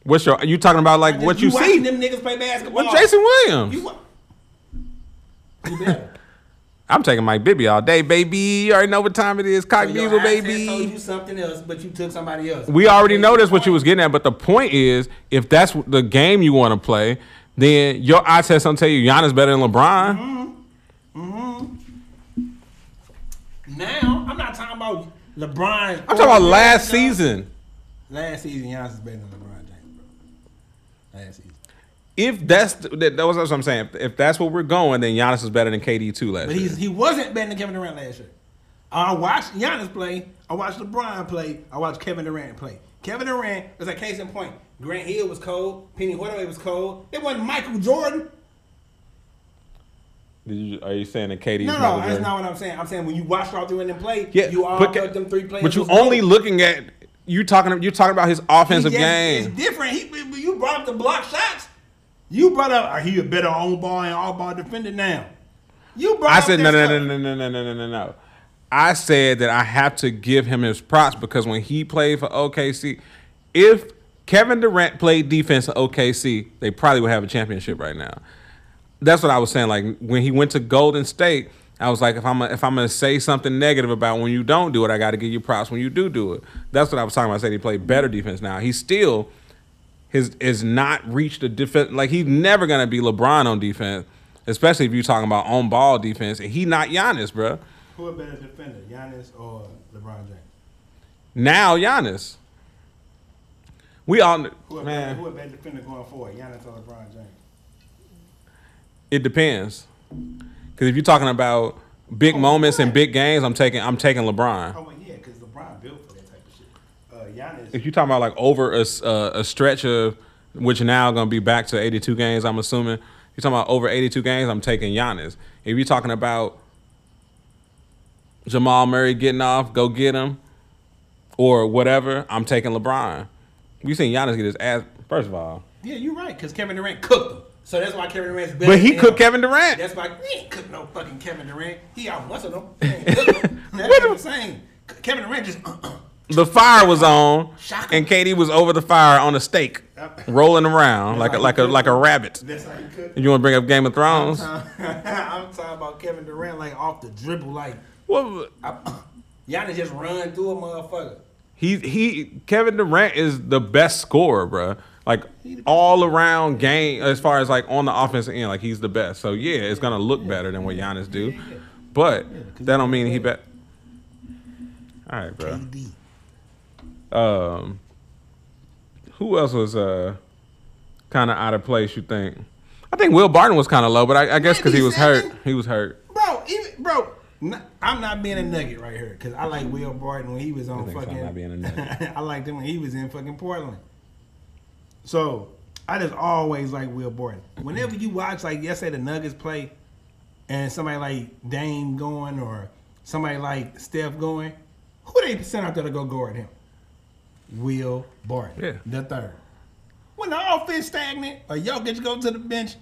What's your? Are You talking about like what you, watching see? them niggas play basketball. What Jason Williams? You, you better. I'm taking Mike Bibby all day, baby. You already know what time it is. Cock So eye test told baby. you something else, but you took somebody else. We already know that's what you was getting at, but the point is, if that's the game you want to play, then your eye test don't tell you Giannis better than LeBron. Mm-hmm. Mm-hmm. Now I'm not talking about LeBron. I'm talking about last season. Last season, Giannis is better than LeBron James, bro. Last season, If that's that, that was what I'm saying. If, if that's what we're going, then Giannis is better than KD too last but year. he's he wasn't better than Kevin Durant last year. I watched Giannis play. I watched LeBron play. I watched Kevin Durant play. Kevin Durant was a case in point. Grant Hill was cold. Penny Hardaway was cold. It wasn't Michael Jordan. Did you, are you saying that KD? No, is no, that's Jordan? not what I'm saying. I'm saying when you watch all three of them play, Yeah, you all but, know them three players. but you was only cold. looking at you talking. You talking about his offensive He game. It's different. He, you brought up the block shots. You brought up, are he a better on ball and all ball defender now? You brought I said no, no, no, no, no, no, no, no, no. I said that I have to give him his props because when he played for OKC, if Kevin Durant played defense at OKC, they probably would have a championship right now. That's what I was saying. Like when he went to Golden State, I was like, if I'm a, if I'm gonna say something negative about when you don't do it, I got to give you props when you do do it. That's what I was talking about. I said he played better defense. Now he's still his is not reached a defense. Like he's never gonna be LeBron on defense, especially if you're talking about on ball defense. And he not Giannis, bro. Who a better defender, Giannis or LeBron James? Now Giannis. We all Who a, better, man. who a better defender going forward, Giannis or LeBron James? It depends. Because if you're talking about big Oh, moments and big games, I'm taking I'm taking LeBron. Oh, well, yeah, because LeBron built for that type of shit. Uh, Giannis, If you're talking about like over a, uh, a stretch of which now gonna be back to 82 games, I'm assuming. If you're talking about over 82 games, I'm taking Giannis. If you're talking about Jamal Murray getting off, go get him, or whatever, I'm taking LeBron. You seen Giannis get his ass. First of all, yeah, you're right, because Kevin Durant cooked him. So that's why Kevin Durant's better. but he cooked. Kevin Durant. That's why he ain't cooked no fucking Kevin Durant. He out muscling him. He ain't cooked him. That's what I'm saying. Kevin Durant just. The fire was on, and KD was over the fire on a stake, rolling around like a like a like a rabbit. That's how he cooked. You want to bring up Game of Thrones? I'm talking about Kevin Durant like off the dribble, like I, Giannis just run through a motherfucker. He he Kevin Durant is the best scorer, bro. Like all around game as far as like on the offensive end, like he's the best. So yeah, it's gonna look better than what Giannis do, but that don't mean he bet. All right, bro. KD. Um, who else was uh kind of out of place? You think? I think Will Barton was kind of low, but I, I guess because he was hurt. He was hurt. Bro, even bro, n- I'm not being a nugget right here because I like Will Barton when he was on think so, fucking. not being a nugget. I liked him when he was in fucking Portland. So I just always like Will Barton. Whenever you watch, like yesterday, the Nuggets play, and somebody like Dame going or somebody like Steph going, who they sent out there to go guard him? Will Barton, Yeah. the third. When the offense stagnant or Jokic go to the bench,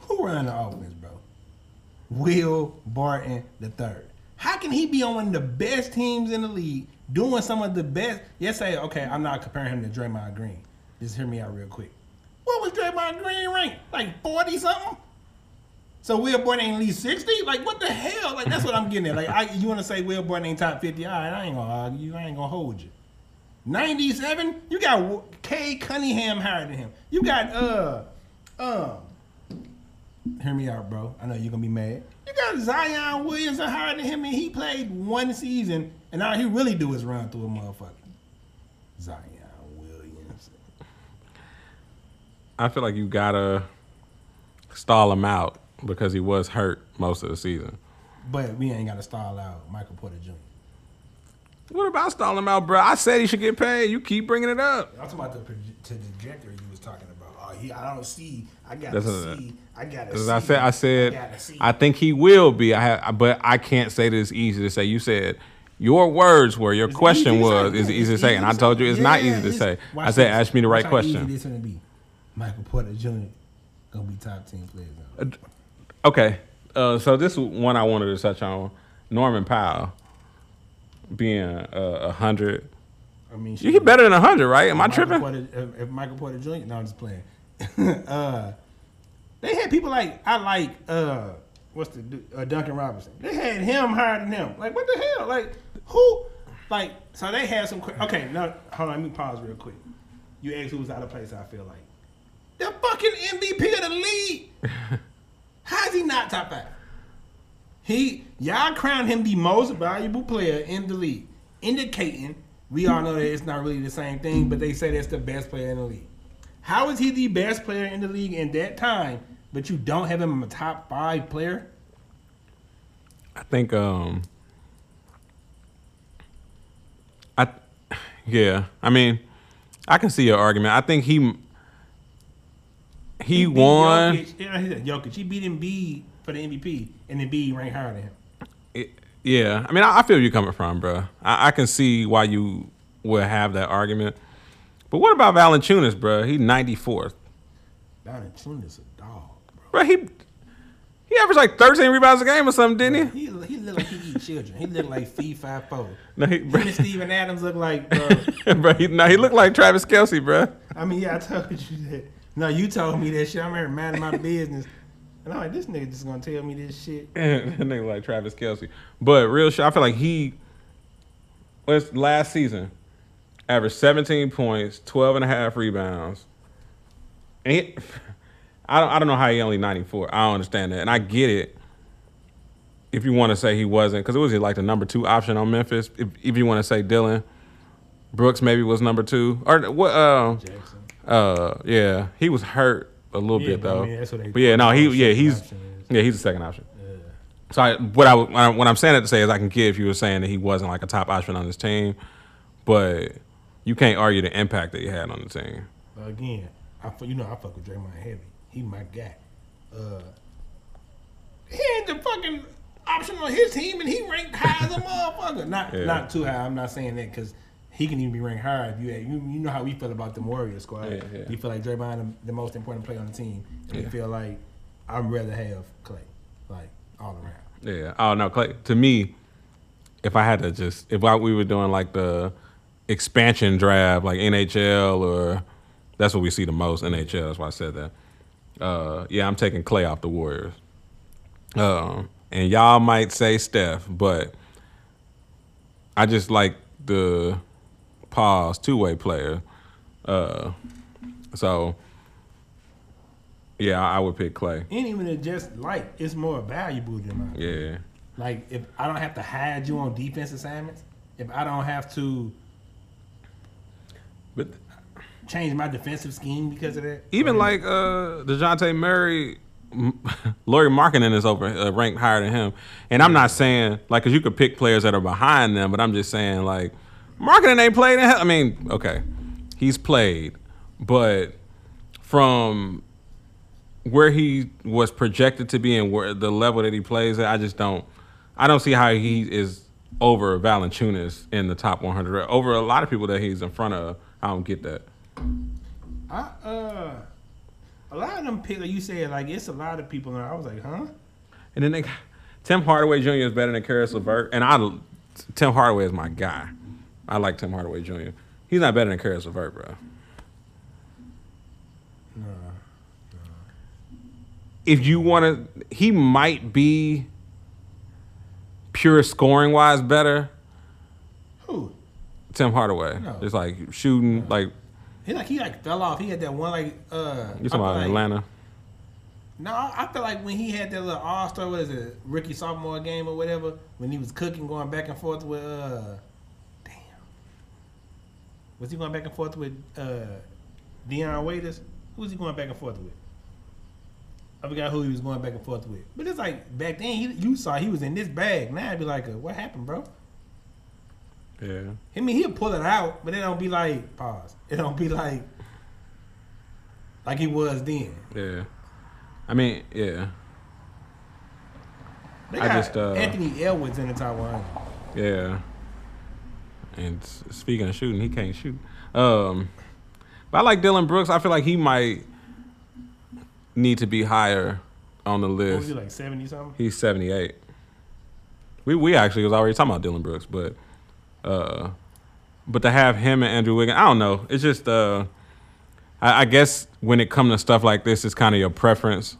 who run the offense, bro? Will Barton the third. How can he be on one of the best teams in the league, doing some of the best? Yes, say okay. I'm not comparing him to Draymond Green. Just hear me out real quick. What was Draymond Green rank? Like forty something. So Will Barton ain't at least sixty? Like what the hell? Like that's what I'm getting at. Like I, you want to say Will Barton ain't top fifty? All right, I ain't gonna argue. you. I ain't gonna hold you. 97? You got W- Cade Cunningham higher than him. You got uh um Hear me out, bro. I know you're gonna be mad. You got Zion Williams higher than him, and he played one season, and all he really do is run through a motherfucker. Zion Williams. I feel like you gotta stall him out because he was hurt most of the season. But we ain't gotta stall out Michael Porter Jr. What about stalling out, bro? I said he should get paid. You keep bringing it up. I'm talking about the, trajectory you was talking about. Oh, he, I don't see. I gotta That's see. I gotta see. I said, I said, gotta. I think he will be. I have, but I can't say that it's easy to say. You said your words were, your It's question was, say. is Yeah, easy to say, and I told you it's not easy to say. I said, this. ask me the right easy question. this gonna be. Michael Porter Jr. gonna be top ten players. now. Okay, uh, so this one I wanted to touch on. Norman Powell being a, a hundred. I mean, He better than a hundred, right? Am I Michael tripping? Porter, if, if Michael Porter Jr. No, I'm just playing. uh, they had people like I like uh, what's the uh, Duncan Robinson. They had him higher than him. Like what the hell? Like who? Like so they had some. Okay, now hold on. Let me pause real quick. You asked who was out of place. I feel like the fucking MVP of the league. How is he not top five? He y'all crowned him the most valuable player in the league, indicating we all know that it's not really the same thing, but they say that's the best player in the league. How is he the best player in the league in that time, but you don't have him a top five player? I think um I yeah, I mean, I can see your argument. I think he he, beat won Jokic, yeah, he Jokic. He beat Embiid for the MVP, and Embiid ranked higher than him. it- yeah. I mean, I, I feel you're coming from, bro. I, I can see why you would have that argument. But what about Valanciunas, bro? He 94th. Valanciunas is a dog, bro. Bro, he he averaged like 13 rebounds a game or something, didn't he? He he look like he eat children. He looked like fee five four. No, he, Him and Steven Adams look like, bro. bro, he, no, he looked like Travis Kelce, bro. I mean, yeah, I told you that. No, you told me that shit. I'm here minding my business. And I'm like, this nigga just gonna tell me this shit. that nigga like Travis Kelce. But real shit, I feel like he was last season averaged 17 points, 12 and a half rebounds. And he- I don't I don't know how he only 94. I don't understand that. And I get it. If you want to say he wasn't, because it was like the number two option on Memphis. If, if you want to say Dillon Brooks maybe was number two. Or what uh Jackson. uh yeah, he was hurt a little Yeah, bit I though. mean, that's what they- but yeah, no, he yeah, he's yeah, he's the second option. So I, what I what I'm saying that to say is I can get if you were saying that he wasn't like a top option on his team, but you can't argue the impact that he had on the team. But again, I you know I fuck with Draymond heavy. He my guy. Uh, he ain't the fucking option on his team, and he ranked high as a motherfucker. Not Yeah. not too high. I'm not saying that because he can even be ranked higher. If you you you know how we feel about the Warriors squad. Yeah, yeah. We feel like Draymond the, the most important player on the team, and Yeah. we feel like I'd rather have Clay, like all around. Yeah. Oh no, Clay. To me, if I had to just if I, we were doing like the expansion draft, like NHL or that's what we see the most NHL. That's why I said that. Uh, yeah, I'm taking Clay off the Warriors. Um, and y'all might say Steph, but I just like the pause two way player. Uh, so yeah, I would pick Clay. And even if just like it's more valuable than mine. Yeah. Like if I don't have to hide you on defense assignments, if I don't have to But change my defensive scheme because of that. Even like uh Dejounte Murray, Lauri Markkanen is over uh, ranked higher than him, and I'm not saying like because you could pick players that are behind them, but I'm just saying like Markkanen ain't played in hell. I mean, okay, he's played, but from where he was projected to be and where the level that he plays at, I just don't, I don't see how he is over Valanciunas in the top 100 over a lot of people that he's in front of. I don't get that. I uh a lot of them people you said like it's a lot of people and I was like, huh? And then they got, Tim Hardaway Jr. is better than Caris LeVert, and I Tim Hardaway is my guy. I like Tim Hardaway Jr. He's not better than Caris LeVert, bro. No. If you want to, he might be pure scoring wise better. Who? Tim Hardaway, No. just like shooting, like He like he like fell off. He had that one like uh you talking about like- Atlanta. No, I feel like when he had that little all star, what is it, rookie sophomore game or whatever, when he was cooking, going back and forth with uh, was he going back and forth with uh, Dion Waiters? Who was he going back and forth with? I forgot who he was going back and forth with. But it's like back then, he, you saw he was in this bag. Now I'd be like, uh, what happened, bro? Yeah, I mean, he'll pull it out, but it don't be like pause. It don't be like like he was then. yeah. I mean, yeah, They I just, uh, Anthony Edwards in the top 100. yeah. And speaking of shooting, he can't shoot. Um, but I like Dillon Brooks. I feel like he might need to be higher on the What was list. he like seventy something? He's 78. We we actually was already talking about Dillon Brooks, but Uh, but to have him and Andrew Wiggins, I don't know. It's just uh, I, I guess when it comes to stuff like this, it's kind of your preference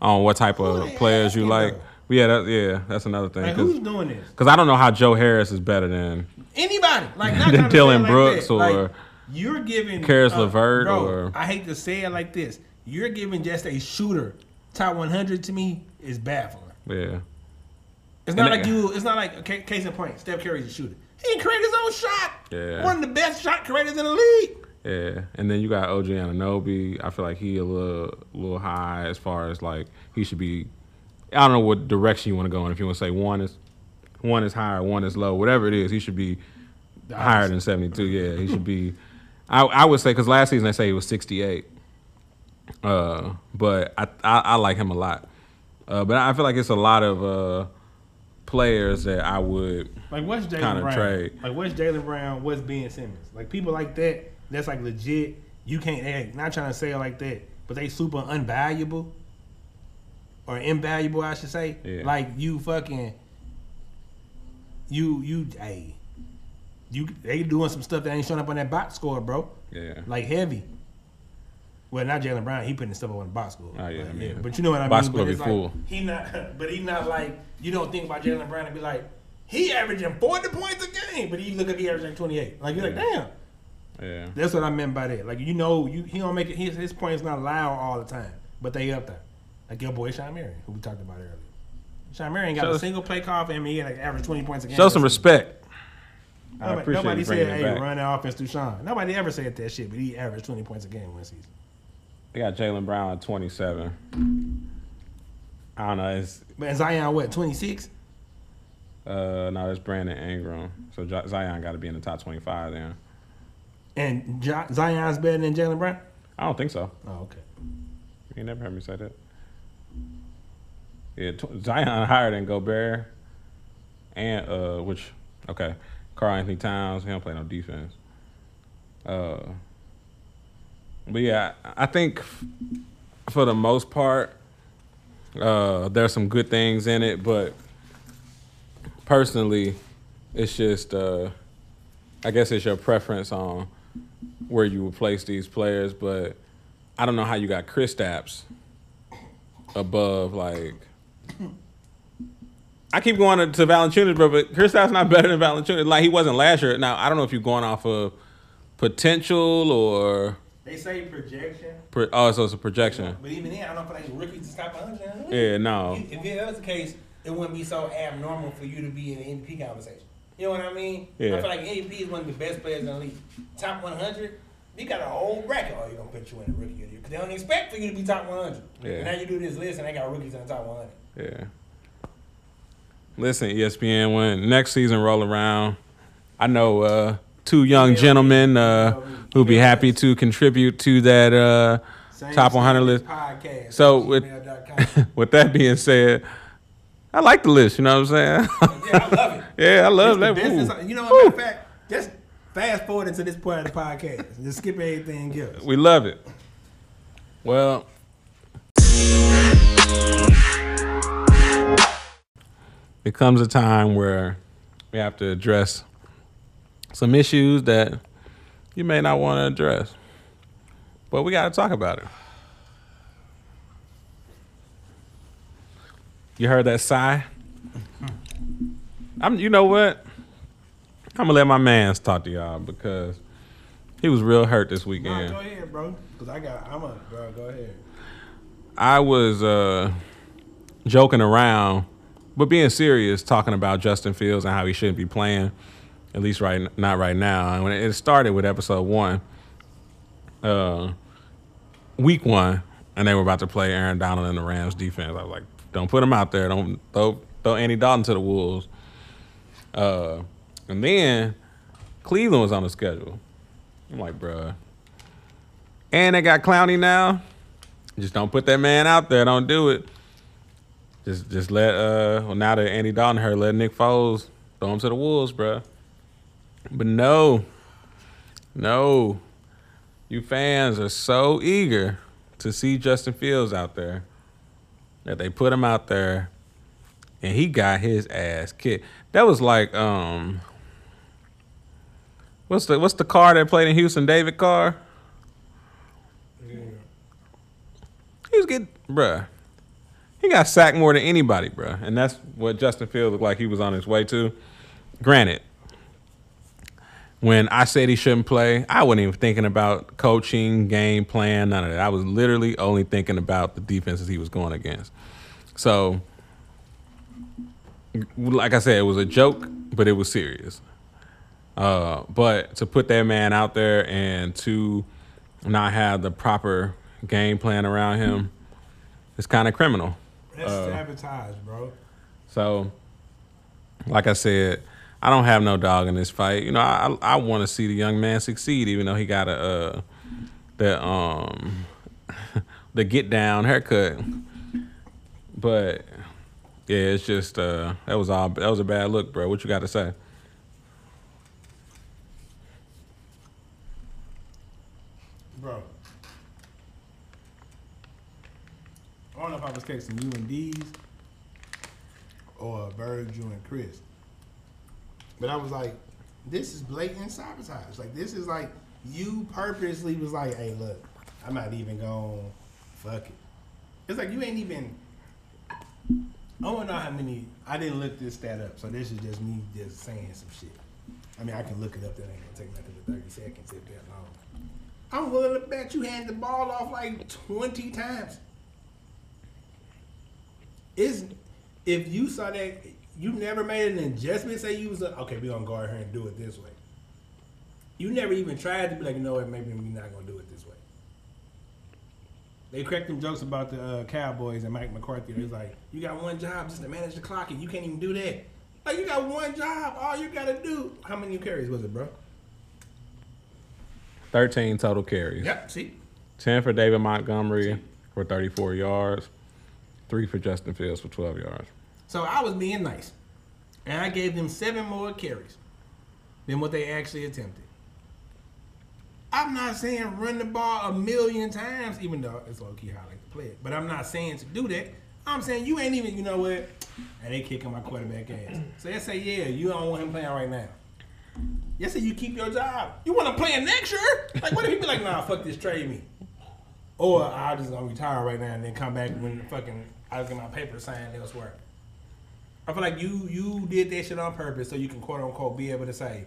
on what type Who of players you asking, like. Yeah, that, yeah, that's another thing. Like, who's doing this? Because I don't know how Joe Harris is better than Anybody. Like not Than Dillon like Brooks that. Like, or you're giving Caris uh, LeVert bro, or- I hate to say it like this. You're giving just a shooter top 100 to me is baffling. yeah. It's not And like they- you. It's not like a case in point. Steph Curry's a shooter. He can create his own shot. Yeah. One of the best shot creators in the league. Yeah, and then you got OG Anunoby. I feel like he a little, little high as far as like he should be. I don't know what direction you want to go in. If you want to say one is, one is higher, one is low, whatever it is, he should be higher than seventy two. Yeah, he should be. I I would say because last season they say he was sixty eight. Uh, but I, I I like him a lot. Uh, but I feel like it's a lot of uh players that I would. Like what's Jaylen Brown? trade. Like what's Jaylen Brown? What's Ben Simmons? Like people like that. That's like legit. You can't. They not trying to say it like that, but they super unvaluable or invaluable, I should say. Yeah. Like you fucking. You you hey. You they doing some stuff that ain't showing up on that box score, bro. Yeah. Like heavy. Well, not Jaylen Brown. He putting stuff up on the box score. Oh, yeah, But, I mean, but you know what I box mean. score But be full. like he not. But he not like you don't think about Jaylen Brown and be like he averaging forty points a game, but you look at he averaging twenty eight. Like you're like damn. Yeah. That's what I meant by that. Like you know, you he don't make it. His, his points not loud all the time, but they up there. Like your boy Shawn Marion, who we talked about earlier. Shawn Marion got Show- a single play call for him. He had like average twenty points a game. Show some respect. I Nobody, appreciate nobody you bringing said, it "Hey, back. run that offense through Shawn." Nobody ever said that shit, but he averaged twenty points a game one season. They got Jaylen Brown at 27. I don't know. It's But Zion, what twenty six? uh no, it's Brandon Ingram. So Zion got to be in the top 25 then. And Jo- Zion's better than Jaylen Brown. I don't think so. Oh, okay. You never heard me say that. Yeah, Zion higher than Gobert, and uh, which okay, Karl-Anthony Towns. He don't play no defense. Uh, but yeah, I I think for the most part, uh, there's some good things in it. But personally, it's just uh, I guess it's your preference on where you would place these players. But I don't know how you got Chris Stapps above like. I keep going to, to Valanciunas, bro, but Chris Stapps not better than Valanciunas. Like he wasn't last year. Now I don't know if you're going off of potential or They say projection, pro- oh, so it's a projection. but even then, I don't feel like rookies to stop hundred. Yeah, no, If that was the case, it wouldn't be so abnormal for you to be in the MVP conversation. You know what I mean? Yeah. I feel like MVP is one of the best players in the league. Top 100, you got a whole bracket. Oh, you're going to put you in the rookie of the year. Because they don't expect for you to be top 100. Yeah. And now you do this list and they got rookies in the top 100. Yeah. Listen, ESPN, when next season roll around, I know uh, two young gentlemen uh, who'll be happy to contribute to that uh, top 100 list. Podcast. So with with that being said, I like the list. You know what I'm saying? yeah, I love it. yeah, I love It's that. it's- You know what? Matter of fact, just fast forward into this part of the podcast. Just skip everything else. We love it. Well, it comes a time where we have to address some issues that you may not want to address, but we got to talk about it. You heard that sigh? I'm. You know what? I'm gonna let my man's talk to y'all because he was real hurt this Nah, weekend. go ahead, bro. Because I got, I'm a, bro, go ahead. I was uh, joking around, but being serious, talking about Justin Fields and how he shouldn't be playing, at least right not right now. And when it started with episode one, uh, week one, and they were about to play Aaron Donald and the Rams defense. I was like, don't put him out there. Don't throw throw Andy Dalton to the wolves. Uh, and then Cleveland was on the schedule. I'm like, bruh. And they got Clowney now. Just don't put that man out there. Don't do it. Just just let uh well now that Andy Dalton hurt, let Nick Foles throw him to the wolves, bruh. But no, no, you fans are so eager to see Justin Fields out there that they put him out there, and he got his ass kicked. That was like um, What's the what's the car that played in Houston? David Carr. He was getting, bruh. He got sacked more than anybody, bruh. And that's what Justin Fields looked like he was on his way to. Granted, when I said he shouldn't play, I wasn't even thinking about coaching, game plan, none of that. I was literally only thinking about the defenses he was going against. So, like I said, it was a joke, but it was serious. Uh, but to put that man out there and to not have the proper game plan around him, it's kind of criminal. That's sabotage, bro. So, like I said, I don't have no dog in this fight. You know, I I want to see the young man succeed, even though he got a uh, the um the get down haircut. But yeah, it's just uh that was all that was a bad look, bro. What you got to say? Bro. I don't know if I was texting you and D's or Virgil and Chris. But I was like, this is blatant sabotage. Like this is like you purposely was like, hey look, I'm not even going fuck it. It's like you ain't even I don't know how many I didn't look this stat up, so this is just me just saying some shit. I mean I can look it up, that ain't gonna take nothing but 30 seconds if that long. I'm willing to bet you hand the ball off like 20 times. Is if you saw that you never made an adjustment, say you was a, okay, we gonna go out here and do it this way. You never even tried to be like, you know what, maybe we're not gonna do it this way. They cracked them jokes about the uh, Cowboys and Mike McCarthy. They was like, you got one job just to manage the clock and you can't even do that. Like you got one job, all you gotta do. How many carries was it, bro? 13 total carries. Yep, see? 10 for David Montgomery for 34 yards, 3 for Justin Fields for 12 yards. So I was being nice. And I gave them seven more carries than what they actually attempted. I'm not saying run the ball a million times, even though it's low key how I like to play it. But I'm not saying to do that. I'm saying you ain't even, you know what? And they kicking my quarterback ass. So they say, yeah, you don't want him playing right now. Yes, say you keep your job. You want to play next year? Like, what if he be like, nah, fuck this, trade me? Or I'll just gonna retire right now and then come back when the fucking I get my paper signed elsewhere. I feel like you you did that shit on purpose so you can quote unquote be able to say,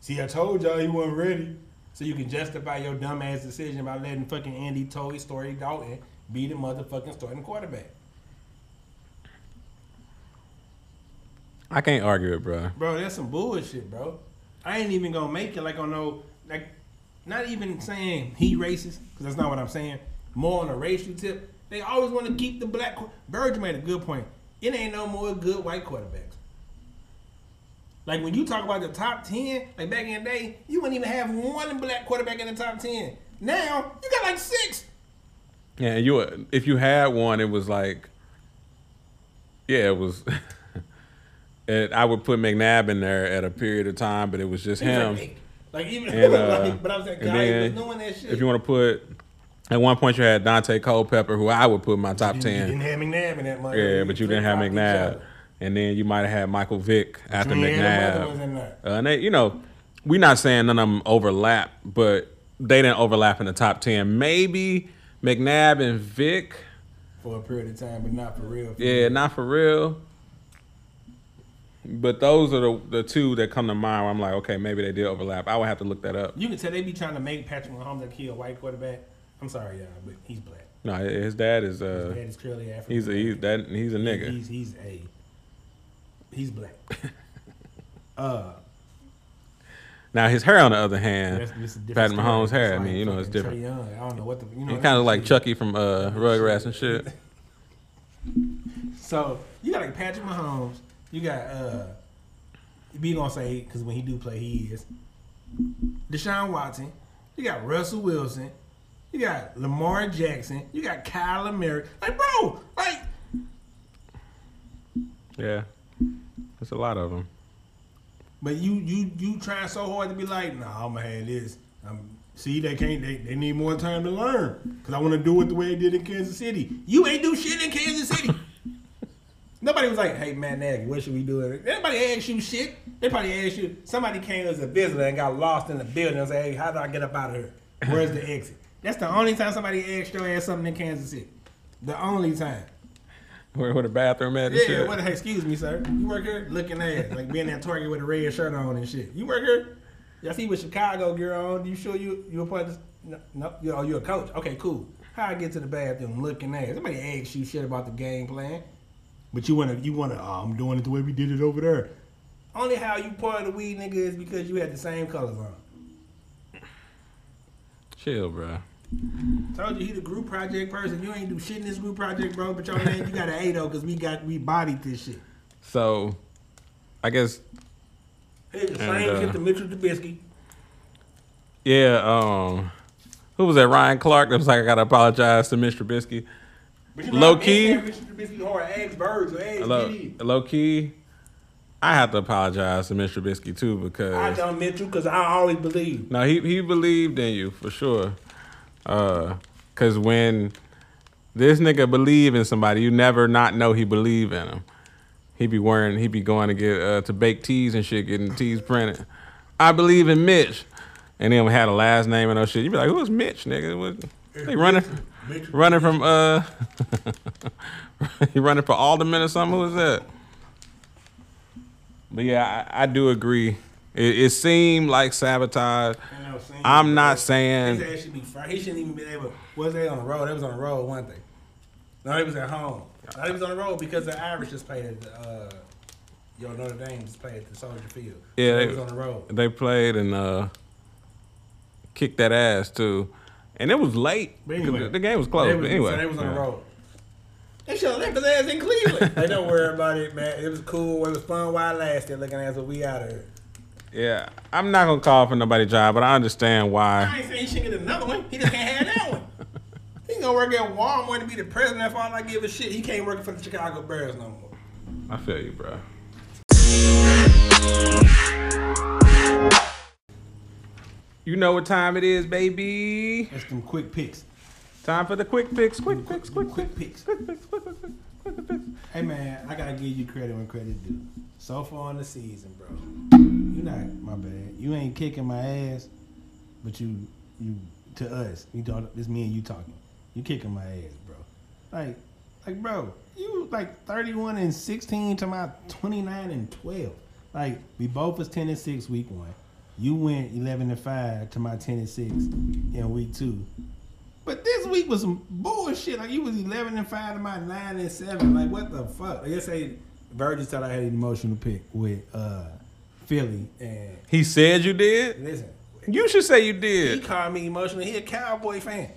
"See, I told y'all he wasn't ready," so you can justify your dumbass decision by letting fucking Andy Toy Story Dalton be the motherfucking starting quarterback. I can't argue it, bro. Bro, that's some bullshit, bro. I ain't even gonna make it like on no like, not even saying he racist because that's not what I'm saying. More on a racial tip, they always want to keep the black. qu- Bird made a good point. It ain't no more good white quarterbacks. Like when you talk about the top ten, like back in the day, you wouldn't even have one black quarterback in the top ten. Now you got like six. Yeah, and you if you had one, it was like, yeah, it was. it, I would put McNabb in there at a period of time, but it was just him. Like, like even And, uh, like, but I was like, and God, he then was doing that shit. If you want to put, at one point you had Daunte Culpepper, who I would put in my top you, ten. you didn't have McNabb in that money. Yeah, but you didn't have McNabb, and then you might have had Michael Vick after McNabb. Uh, and they, you know, we're not saying none of them overlap, but they didn't overlap in the top ten. Maybe McNabb and Vick. for a period of time, but not for real. Yeah, not for real. But those are the the two that come to mind. Where I'm like, okay, maybe they did overlap. I would have to look that up. You can tell they be trying to make Patrick Mahomes like he a white quarterback. I'm sorry, y'all, but he's black. No, his dad is His uh, dad is clearly African. he's a, he's that he's a nigga. He's he's a he's black. uh, Now his hair, on the other hand, that's, that's a Patrick. Mahomes' hair. I mean, you know, it's different. Young. I don't know what the you know. He kind of like shit. Chucky from uh, Rugrats and shit. So you got like Patrick Mahomes. You got uh, be gonna say because when he do play, he is Deshaun Watson. You got Russell Wilson. You got Lamar Jackson. You got Kyler Murray. Like, bro, like Yeah, that's a lot of them. But you you you trying so hard to be like, nah, I'm gonna have this. Um, see, they can't. They, they need more time to learn because I want to do it the way they did in Kansas City. You ain't do shit in Kansas City. Nobody was like, hey, Matt Nagy, what should we do? Everybody asked you shit. They probably asked you. Somebody came as a visitor and got lost in the building and said, "Hey, how do I get up out of here? Where's the exit?" That's the only time somebody asked your ass something in Kansas City. The only time. Where, where the bathroom at Yeah, shit. what the heck? Excuse me, sir. You work here? Looking ass. Like being at Target with a red shirt on and shit. You work here? Y'all see with Chicago gear on. You sure you you a part of this? No, no you, oh, you a coach. Okay, cool. How I get to the bathroom looking ass? Somebody asked you shit about the game plan. But you wanna you wanna oh, I'm doing it the way we did it over there. Only how you part of the weed nigga is because you had the same colors on. Chill, bro. Told you he the group project person. You ain't do shit in this group project, bro. But your name, you got an A though, cause we got we bodied this shit. So, I guess It's the same uh, shit to Mitchell Trubisky. yeah. Um, who was that? Ryan Clark. That was like I gotta apologize to Mr. Trubisky. But you Low key- men Trubisky hard eggs, birds, or eggs, Low, low key, I have to apologize to Mr. Trubisky too because I don't Mitchell because I always believe. no, he he believed in you for sure. Uh, cause when this nigga believe in somebody, you never not know he believe in him. He be wearing, he be going to get uh, to bake teas and shit, getting teas printed. I believe in Mitch, and then we had a last name and no shit. You be like, who's Mitch, nigga? What, they running, Mitch. running from uh, he running for alderman or something. Who is that? But yeah, I, I do agree. It, it seemed like sabotage. You know, saying- I'm not saying ass should be fired. He shouldn't even be able. Was they on the road? They was on the road one thing. No, he was at home. No, he was on the road because the Irish just played at the, uh, yo Notre Dame just played at the Soldier Field. Yeah, so they- he was on the road. they played and uh, kicked that ass too, and it was late. But anyway, the, the game was close. They but anyway, so they was on yeah. the road. They should have left his ass in Cleveland. they don't worry about it, man. It was cool. It was fun while it lasted. Looking at us, we out of here. Yeah, I'm not gonna call for nobody job, but I understand why. I ain't saying he should get another one. He just can't have that one. He gonna work at Walmart to be the president. If all I give a shit, he can't work for the Chicago Bears no more. I feel you, bro. You know what time it is, baby. That's them quick picks. Time for the quick picks. Quick picks. Quick Quick picks. Quick picks. Quick. Quick. Quick picks. Hey man, I gotta give you credit when credit due. So far in the season, bro, you not my bad. You ain't kicking my ass, but you you to us. You don't. This me and you talking. You kicking my ass, bro. Like like bro, you like thirty one and sixteen to my twenty nine and twelve. Like we both was ten and six week one. You went eleven and five to my ten and six in week two. But this week was some bullshit. Like you was eleven and five to my nine and seven. Like what the fuck? Like, say Virgil said I had an emotional pick with uh Philly and He said you did. listen. You should say you did. He did. called me emotional. He a cowboy fan.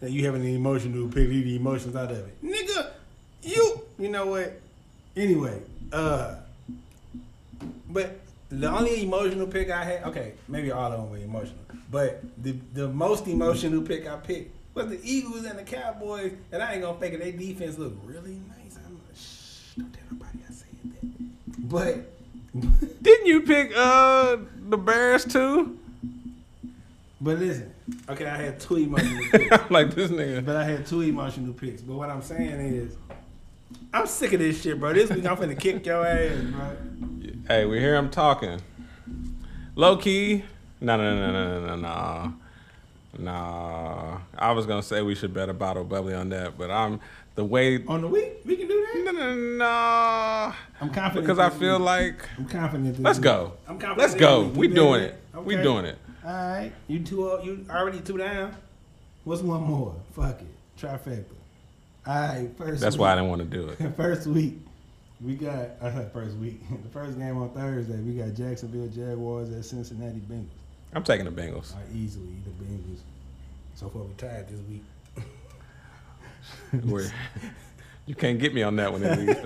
That you having an emotional pick, leave the emotions out of it. Nigga, you you know what? Anyway, uh but the only emotional pick I had, okay, maybe all of them were emotional, but the the most emotional pick I picked was the Eagles and the Cowboys, and I ain't gonna fake it. Their defense looked really nice. I'm like, shh, don't tell nobody I said that. But Didn't you pick uh the Bears too? but listen, okay, I had two emotional picks. I'm like this nigga. But I had two emotional picks. But what I'm saying is, I'm sick of this shit, bro. This week I'm finna kick your ass, bro. Hey, we hear him talking. Low key. No, no, no, no, no, no, no. No. I was gonna say we should bet a bottle of bubbly on that, but I'm the way. On the week, we can do that. No, no, no. I'm confident Because I feel week. like I'm confident. Let's week. go. I'm confident. Let's go. We doing did it. We doing it. All right, you two, you already two down. What's one more? Fuck it, trifecta. All right, first. That's week. why I didn't want to do it. First week, we got uh, first week. the first game on Thursday, we got Jacksonville Jaguars at Cincinnati Bengals. I'm taking the Bengals. I easily the Bengals. So far, we tied this week. You can't get me on that one at least.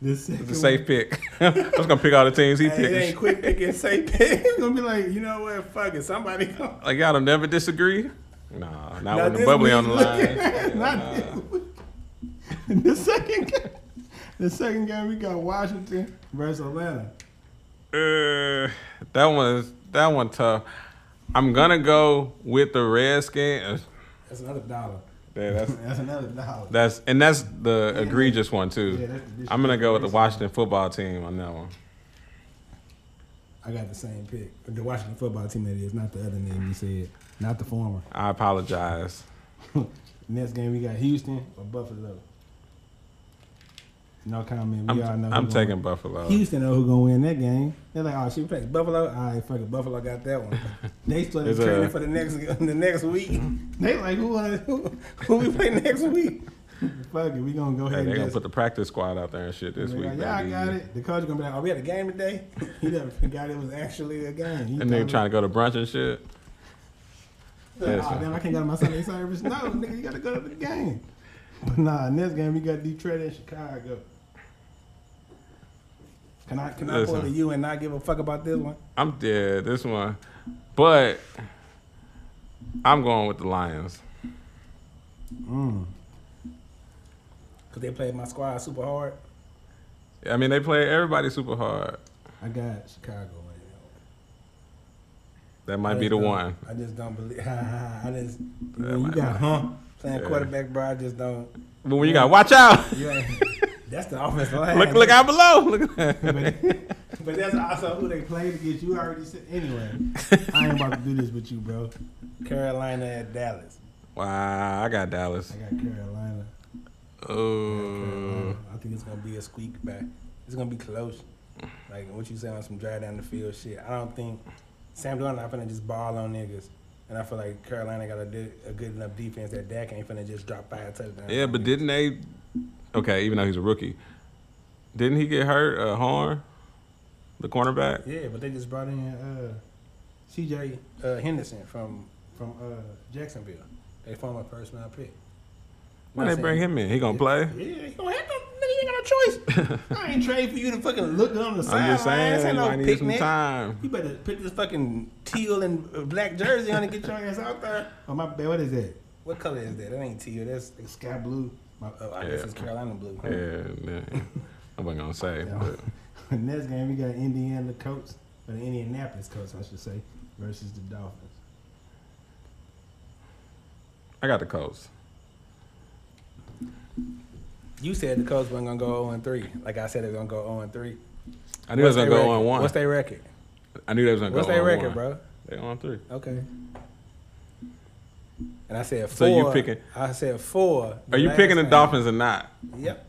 This It's a safe pick. I was gonna pick all the teams he Hey, it ain't picked. quick picking safe pick. Gonna be like, you know what? Fuck it. Somebody go. Like y'all don't never disagree. Nah, not Now when the this bubbly week, on the line. Not this week. the second game. The second game we got Washington versus Atlanta. Uh, that one's that one tough. I'm gonna go with the Redskins. That's another dollar. Yeah, that's That's another dollar. that's and that's the egregious one too. Yeah, that's the I'm gonna go with the Washington football team on that one. I got the same pick. The Washington football team that is, not the other name you said, not the former. I apologize. Next game we got Houston or Buffalo. No comment. We I'm, all know. I'm taking Buffalo. Houston know who gonna win that game. They're like, oh, she plays Buffalo. All right, fuck it, Buffalo got that one. They started training a- for the next the next week. They like, who who, who we play next week? fuck it, we gonna go Hey, ahead they and gonna put the practice squad out there and shit this week. like, yeah, I got it. The coach gonna be like, oh, we had a game today. he never forgot it was actually a game. He And they trying to go to brunch and shit. Oh, damn, I can't go to my Sunday service. No, nigga, you gotta go to the game. But nah, in next game we got Detroit and Chicago. Can I can I pull Listen. to you and not give a fuck about this one? I'm dead this one, but I'm going with the Lions. Mm. Cause they played my squad super hard. I mean, they play everybody super hard. I got Chicago. That might be the one. I just don't believe. I just when you got huh playing Yeah. quarterback, bro. I just don't. But when you got watch out, that's the offensive line. look look out below. Look but, but that's also who they played against. You already said anyway. I ain't about to do this with you, bro. Carolina at Dallas. Wow, I got Dallas. I got Carolina. Oh, Carolina. I think it's gonna be a squeak back. It's gonna be close. Like what you say on some drive down the field shit. I don't think Sam Darnold not finna just ball on niggas. And I feel like Carolina got a, di- a good enough defense that Dak ain't finna just drop five touchdowns. yeah, but didn't they? Okay, even though he's a rookie, didn't he get hurt? Uh, Horn, the cornerback. Yeah, but they just brought in uh, C.J. Uh, Henderson from from uh, Jacksonville. They former first round pick. When they bring him in, he gonna play. Yeah, he gonna have to. Nigga, you ain't got no choice. I ain't trade for you to fucking look on the sideline. I'm just saying, This ain't might no need some time. You better put this fucking teal and black jersey on and get your ass out there. Oh my bad, what is that? What color is that? That ain't teal. That's like sky blue. My, uh, I guess it's Carolina blue. Yeah, yeah. I wasn't gonna say, Yeah. but Next game we got Indiana Colts, or the Indianapolis Colts, I should say, versus the Dolphins. I got the Colts. You said the Colts weren't gonna go 0 3. Like I said, they're gonna go 0 3. I knew they was gonna go oh on one. What's their record? I knew they was gonna go on. What's go their on record, one. bro? They on three. Okay. And I said four. So you picking- I said four. Are you picking the time. Dolphins or not? Yep.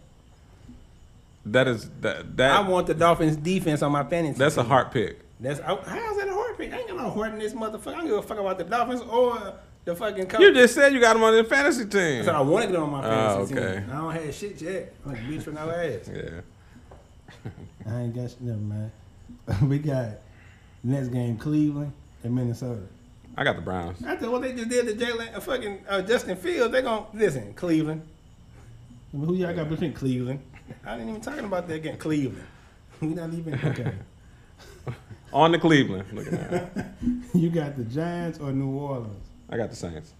That is that That I want the Dolphins defense on my fantasy. that's a team. heart pick. That's oh, how's that a heart pick? I ain't got no heart in this motherfucker. I don't give a fuck about the Dolphins or the fucking Colts. You just said you got them on the fantasy I team. said I want to get on my fantasy Oh, okay. team. I don't have shit yet. I'm like bitch for no ass. Yeah. I ain't got shit, never mind. we got next game Cleveland and Minnesota. I got the Browns. After what they just did to Jalen, uh, fucking uh, Justin Fields, they gon' listen. Cleveland. Who y'all got between Cleveland? I ain't even talking about that again. Cleveland. We not even okay. On the Cleveland. Look at that. you got the Giants or New Orleans? I got the Saints.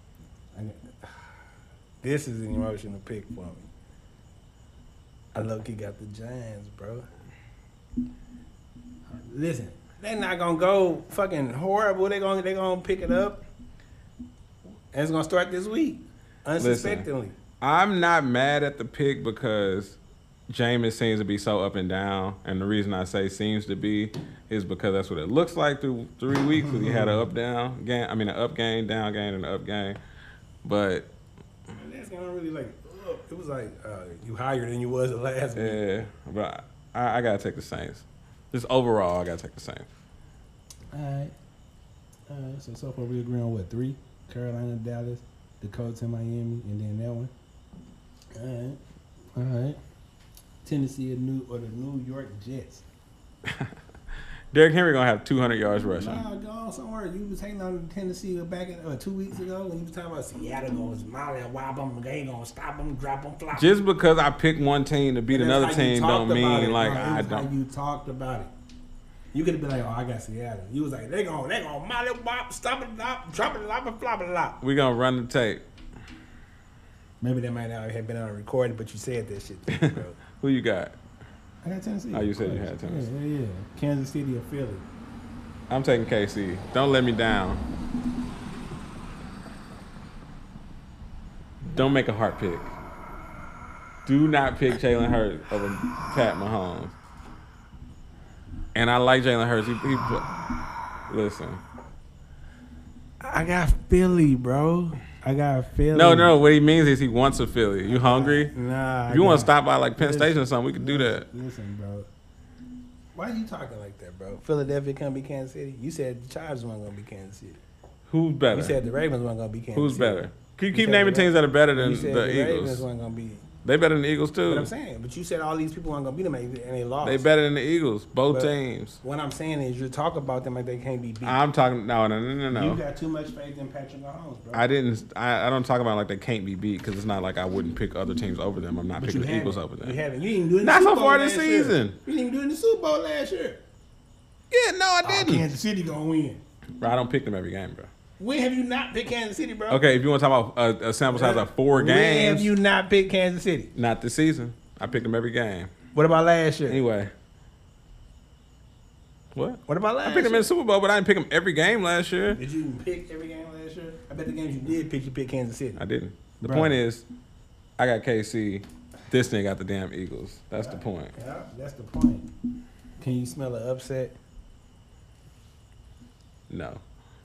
This is an emotional pick for me. I look, he got the Giants, bro. Listen, they're not gonna go fucking horrible. They gonna they gonna pick it up, and it's gonna start this week, unsuspectingly. I'm not mad at the pick because Jameis seems to be so up and down, and the reason I say seems to be is because that's what it looks like through three weeks. 'cause he had an up down game. I mean, an up game, down game, and an up game. But That's gonna really like. ugh. It was like uh, you higher than you was the last week. yeah, but I, I gotta take the Saints. Just overall, I gotta take the Saints. All right. All right. So so far we agree on what three? Carolina, Dallas, the Colts, and Miami, and then that one. All right. All right. Tennessee or New or the New York Jets. Derrick Henry gonna have 200 yards rushing. Nah, go on somewhere. You was hating on Tennessee back in, uh, two weeks ago when you was talking about Seattle gonna molly and wop them, they gonna stop them, drop them, flop. Just because I pick one team to beat another team don't mean it, like I don't. you talked about it. You could have been like, "Oh, I got Seattle." You was like, "They gonna, they gonna molly wop, stop it, lop, drop it, lop, and flop it, lop." We gonna run the tape. Maybe that might not have been on a recording, but you said that shit, to me, bro. Who you got? I got Tennessee. Oh, you said you had Tennessee. Yeah, yeah, yeah. Kansas City or Philly. I'm taking KC. Don't let me down. Don't make a heart pick. Do not pick Jalen Hurts over Pat Mahomes. and I like Jalen Hurts. He, he listen. I got Philly, bro. I got a Philly. No, no. What he means is he wants a Philly. You hungry? Nah. If you want to stop by like Penn Listen, Station or something, we could do that. Listen, bro. Why are you talking like that, bro? Philadelphia can't be Kansas City. You said the Chargers weren't gonna be Kansas City. Who's better? You said the Ravens weren't gonna be Kansas Who's City. better? Keep, You keep said naming the teams that are better than You said the, the, Ravens Eagles. weren't gonna be. They better than the Eagles too. But. I'm saying, but you said all these people aren't gonna be them, and they lost. They better than the Eagles. Both But- teams. What I'm saying is, you talk about them like they can't be beat. I'm talking. No, no, no, no, no. You got too much faith in Patrick Mahomes, bro. I didn't. I, I don't talk about like they can't be beat because it's not like I wouldn't pick other teams over them. I'm not but picking the. Eagles over them. You haven't. You didn't do it. Not so far this last year. season. You didn't even do it in the Super Bowl last year. Yeah, no, I Oh, didn't. Kansas City gonna win. Bro, I don't pick them every game, bro. When have you not picked Kansas City, bro? Okay, if you want to talk about a, a sample size of four When games, have you not picked Kansas City? not this season. I picked them every game. What about last year? Anyway, what? What about last I picked them in the Super Bowl, but I didn't pick them every game last year. Did you even pick every game last year? I bet the games you did pick, you picked Kansas City. I didn't. The point is, I got KC. This nigga got the damn Eagles. That's the point. Yeah, that's the point. Can you smell an upset? No.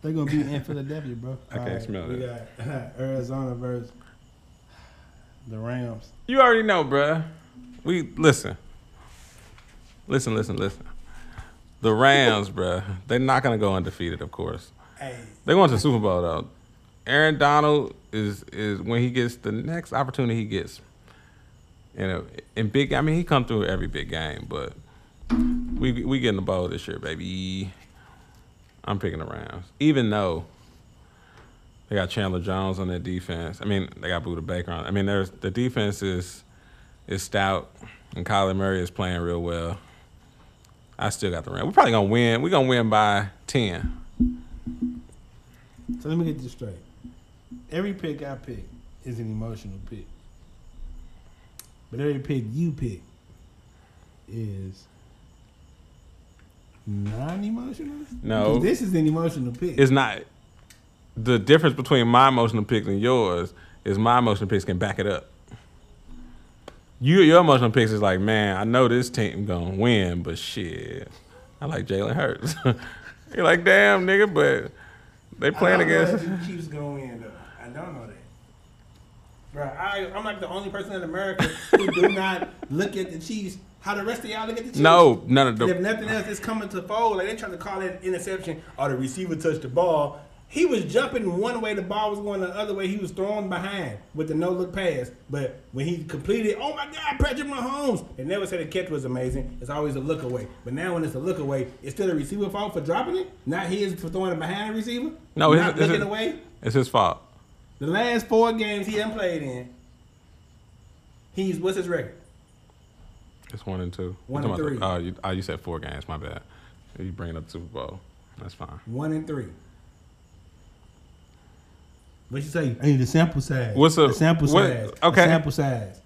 They're gonna be in Philadelphia, bro. I can't smell we it. got Arizona versus the Rams. You already know, bruh. We listen. Listen, listen, listen. The Rams, bruh. They're not gonna go undefeated, of course. Hey, They're going to the Super Bowl though. Aaron Donald is is when he gets the next opportunity he gets. You know, in big. I mean, he come through every big game, but we we getting the bowl this year, baby. I'm picking the Rams, even though they got Chandler Jones on their defense. I mean, they got Budda Baker on. I mean, there's the defense is is stout, and Kyler Murray is playing real well. I still got the Rams. We're probably gonna win. We're gonna win by ten. so let me get this straight. Every pick I pick is an emotional pick, but every pick you pick is non-emotional. No. this is an emotional pick. it's not the difference between my emotional pick and yours is my emotional picks can back it up. You your emotional picks is like, man, I know this team gonna win, but shit, I like Jalen Hurts. You're like, damn nigga, but they playing know against. the Chiefs gonna win though. I don't know that. Bro, I, I'm like the only person in America who do not look at the Chiefs how the rest of y'all look at the Chiefs. No, none of them. if nothing else, it's coming to fold. Like they trying to call it interception or the receiver touched the ball. He was jumping one way, the ball was going the other way. He was thrown behind with the no look pass. But when he completed, oh my God, Patrick Mahomes! They never said the catch was amazing. It's always a look away. But now when it's a look away, it's still a receiver fault for dropping it, not his for throwing it behind a receiver. No, it's- not it's- looking away. It's his fault. The last four games he hasn't played in, he's what's his record? It's one and two. One You and talking three. about Oh, you, oh, you said four games. My bad. You bringing up the Super Bowl. That's fine. One and three. What you say? I Hey, the sample size. What's a- the sample what- size? okay. The sample size.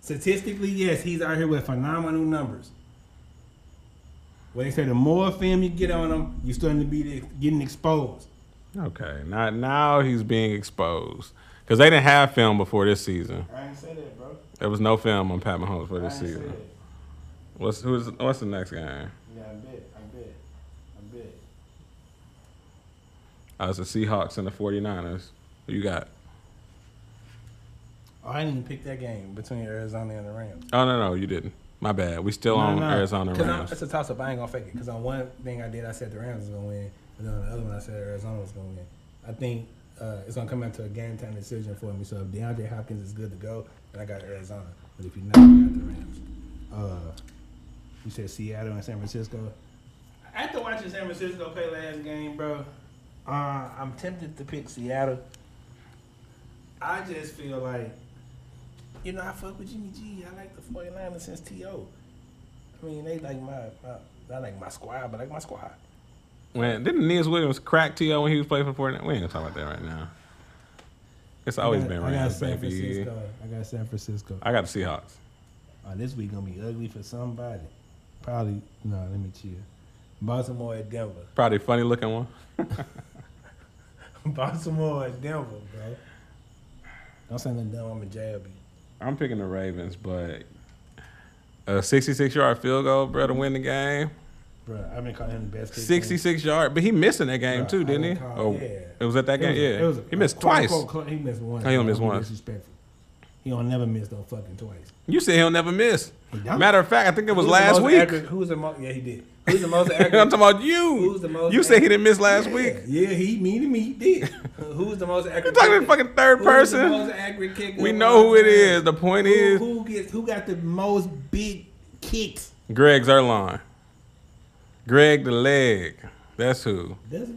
Statistically, yes, he's out here with phenomenal numbers. When they say the more film you get on him, you're starting to be getting exposed. Okay, now now he's being exposed because they didn't have film before this season. I ain't say that, bro. There was no film on Pat Mahomes for I this season. What's who's what's the next game? Yeah, I bet. I bet. I bet. Oh, it's the Seahawks and the 49ers. Who you got? Oh, I didn't even pick that game between Arizona and the Rams. Oh no no you didn't. My bad. We still No, on no. Arizona 'Cause Rams. It's a toss up. I ain't gonna fake it. Because on one thing I did, I said the Rams was gonna win, and then on the other one, I said Arizona was gonna win. I think uh, it's gonna come down to a game time decision for me. So if DeAndre Hopkins is good to go, then I got Arizona. But if you're not, I got the Rams. Uh, you said Seattle and San Francisco. After watching San Francisco play last game, bro, uh, I'm tempted to pick Seattle. I just feel like, you know, I fuck with Jimmy G. I like the 49ers since T.O. I mean, they like my, my not like my squad, but like my squad. When didn't Nils Williams crack To when he was playing for 49ers? We ain't gonna talk about that right now. It's always got, been I got San baby. Francisco. I got San Francisco. I got the Seahawks. Oh, this week gonna be ugly for somebody. Probably no. Let me chill. Baltimore at Denver. Probably funny looking one. Baltimore at Denver, bro. Don't say nothing dumb. I'm a jab you. I'm picking the Ravens, but a 66 yard field goal, bro, to win the game. Bro, I've been calling him the best. 66 yard, but he missed in that game Bruh, too, didn't he? call- Oh, yeah. it was at that It game. was yeah, it was he missed quote, twice. unquote, cl- he missed once. Oh, he only missed once. Disrespectful. He don't never miss no fucking twice. You said he'll never miss. He. Matter of fact, I think it was Who's last week. accurate- who's the most? Yeah, he did. Who's the most accurate? I'm talking about you. Who's the most you said he didn't miss last yeah, week. Yeah, he me to me he did. Who's the most accurate? You're talking to fucking third person. most accurate kicker We know who it is. The point Who, is who gets who got the most big kicks? Greg Zuerlein. Greg the leg. That's who. It?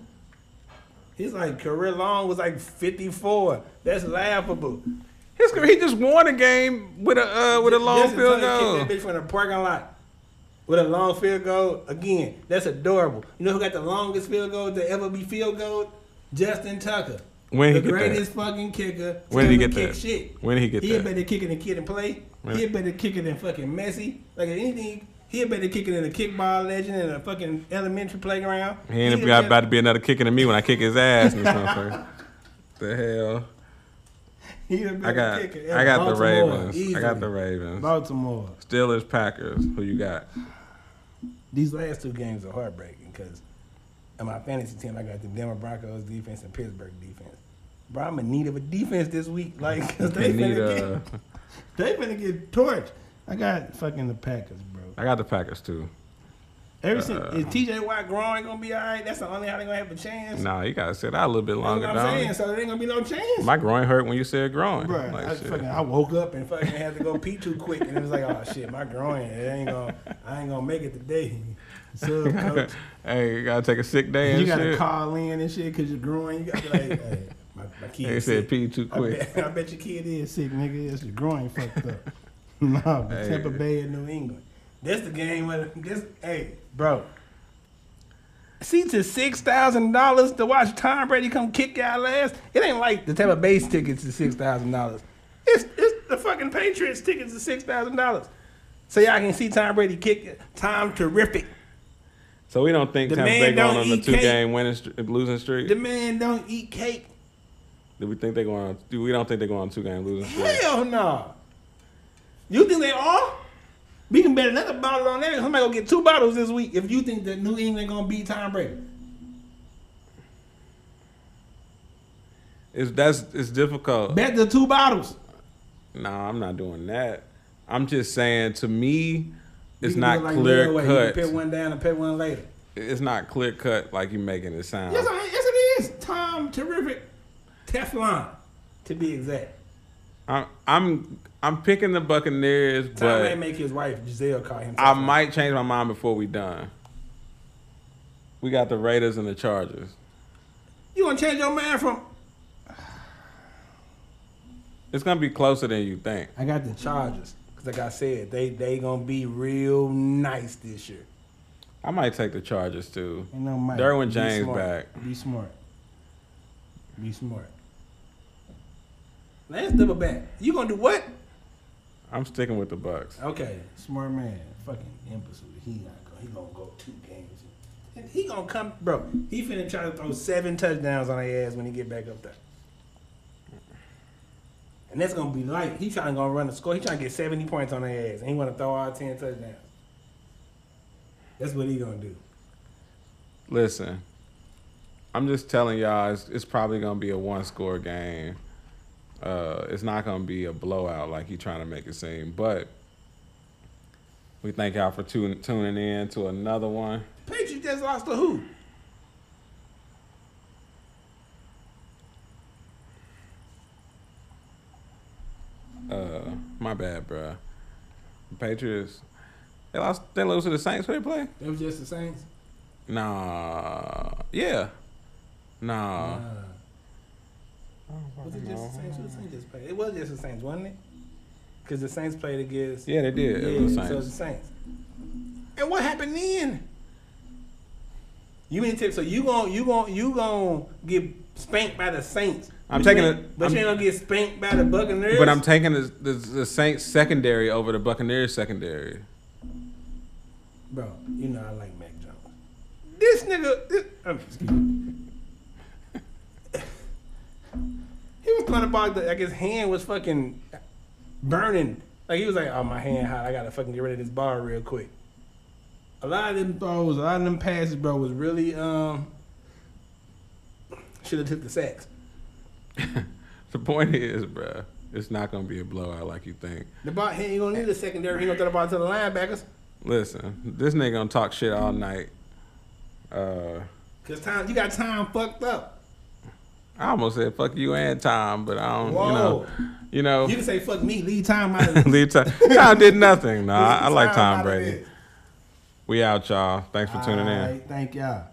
His like career long was like 54. That's laughable. His, he just won a game with a uh, with a long Justin field goal. That bitch from the parking lot with a long field goal. Again, that's adorable. You know who got the longest field goal to ever be field goal? Justin Tucker. When he the get that? greatest fucking kicker. When did he get kick that? Shit. When did he get that? He that? better kicker than Kid and Play. When- He better kicker than fucking Messi. Like anything, he a better kicker in a kickball legend in a fucking elementary playground. He ain't a got better- about to be another kicking than me when I kick his ass. And stuff. the hell. He I got. I got the Baltimore, Ravens. I got the Ravens. Baltimore. Steelers Packers. Who you got? These last two games are heartbreaking because in my fantasy team, I got the Denver Broncos defense and Pittsburgh defense. Bro, I'm in need of a defense this week. Like, cause they finna of- get, they finna get torched. I got fucking the Packers. I got the Packers too. Ever Uh, is TJ Watt growing gonna be all right? That's the only how they gonna have a chance. Nah, you gotta sit out a little bit longer. That's what I'm saying. So there ain't gonna be no chance. My groin hurt when you said groin. Bro, Like, I, fucking, I woke up and fucking had to go pee too quick, and it was like, oh shit, my groin, it ain't gonna, I ain't gonna make it today. Coach, hey, you gotta take a sick day and you gotta shit. call in and shit because your groin. You gotta be like, hey, my, my kid. They said sick. pee too I quick. bet, I bet your kid is sick, nigga. It's your groin fucked up. no, the Hey. Tampa Bay and New England. That's the game where this. Hey, bro. Seats is six thousand dollars to watch Tom Brady come kick y'all ass. It ain't like the Tampa Bay's tickets is six thousand dollars. It's it's the fucking Patriots tickets is six thousand dollars. So y'all can see Tom Brady kick. Tom terrific. So we don't think The Tampa man Bay going on the two cake. game winning str- losing streak? The man don't eat cake. Do we think they're going on? Do we don't think they're going on two game losing streak? Hell no. You think they are? We can bet another bottle on that. Somebody gonna get two bottles this week if you think that New England gonna beat Tom Brady. It's that's it's difficult. Bet the two bottles. No, I'm not doing that. I'm just saying to me, it's not like clear Railway. You can cut. Put one down and put one later. It's not clear cut like you're making it sound. Yes, I, yes, it is. Tom, terrific. Teflon, to be exact. I'm I'm I'm picking the Buccaneers, Tom may but make his wife Gisele call him. I might change my mind before we done. We got the Raiders and the Chargers. You gonna change your mind from? It's gonna be closer than you think. I got the Chargers because, like I said, they they gonna be real nice this year. I might take the Chargers too. Ain't no. Derwin Be James smart. back. Be smart. Be smart. Let's double back. You gonna do what? I'm sticking with the Bucks. Okay, smart man. Fucking imbecile. He not gonna. He gonna go two games. And he gonna come, bro. He finna try to throw seven touchdowns on their ass when he get back up there. And that's gonna be light. He trying to go run the score. He trying to get seventy points on their ass, and he want to throw all ten touchdowns. That's what he gonna do. Listen, I'm just telling y'all, it's, it's probably gonna be a one score game. Uh, it's not gonna be a blowout like you trying to make it seem. But we thank y'all for tun- tuning in to another one. Patriots just lost to who? Uh, my bad, bruh. The Patriots. They lost. They lose to the Saints. Who they play? It was just the Saints. Nah. Yeah. Nah. Uh, was it just the Saints? Who the Saints just played? It was just the Saints, wasn't it? Because the Saints played against. Yeah, they did. it was the so Saints. it's the Saints. And what happened then? You mean to so you gon' you gon' you gon' get spanked by the Saints? I'm taking it- But I'm- you ain't gonna get spanked by the Buccaneers. But I'm taking the, the the Saints secondary over the Buccaneers secondary. bro. You know I like Mac Jones. This nigga, this, um, excuse me. He was ball the, like his hand was fucking burning. Like he was like, "Oh, my hand hot. I gotta fucking get rid of this bar real quick." a lot of them throws, a lot of them passes, bro, was really um should have took the sacks. The point is, bro, it's not gonna be a blowout like you think. The ball, he ain't gonna need a secondary. He gonna throw the ball to the linebackers. Listen, this nigga gonna talk shit all night. Uh, Cause time, you got time fucked up. I almost said fuck you and Tom, but I don't. Whoa. You know, you know. You can say fuck me, leave time out of. Leave Tom. Tom did nothing. No, I, I like Tom Brady. We out, y'all. Thanks for tuning in. All right, thank y'all.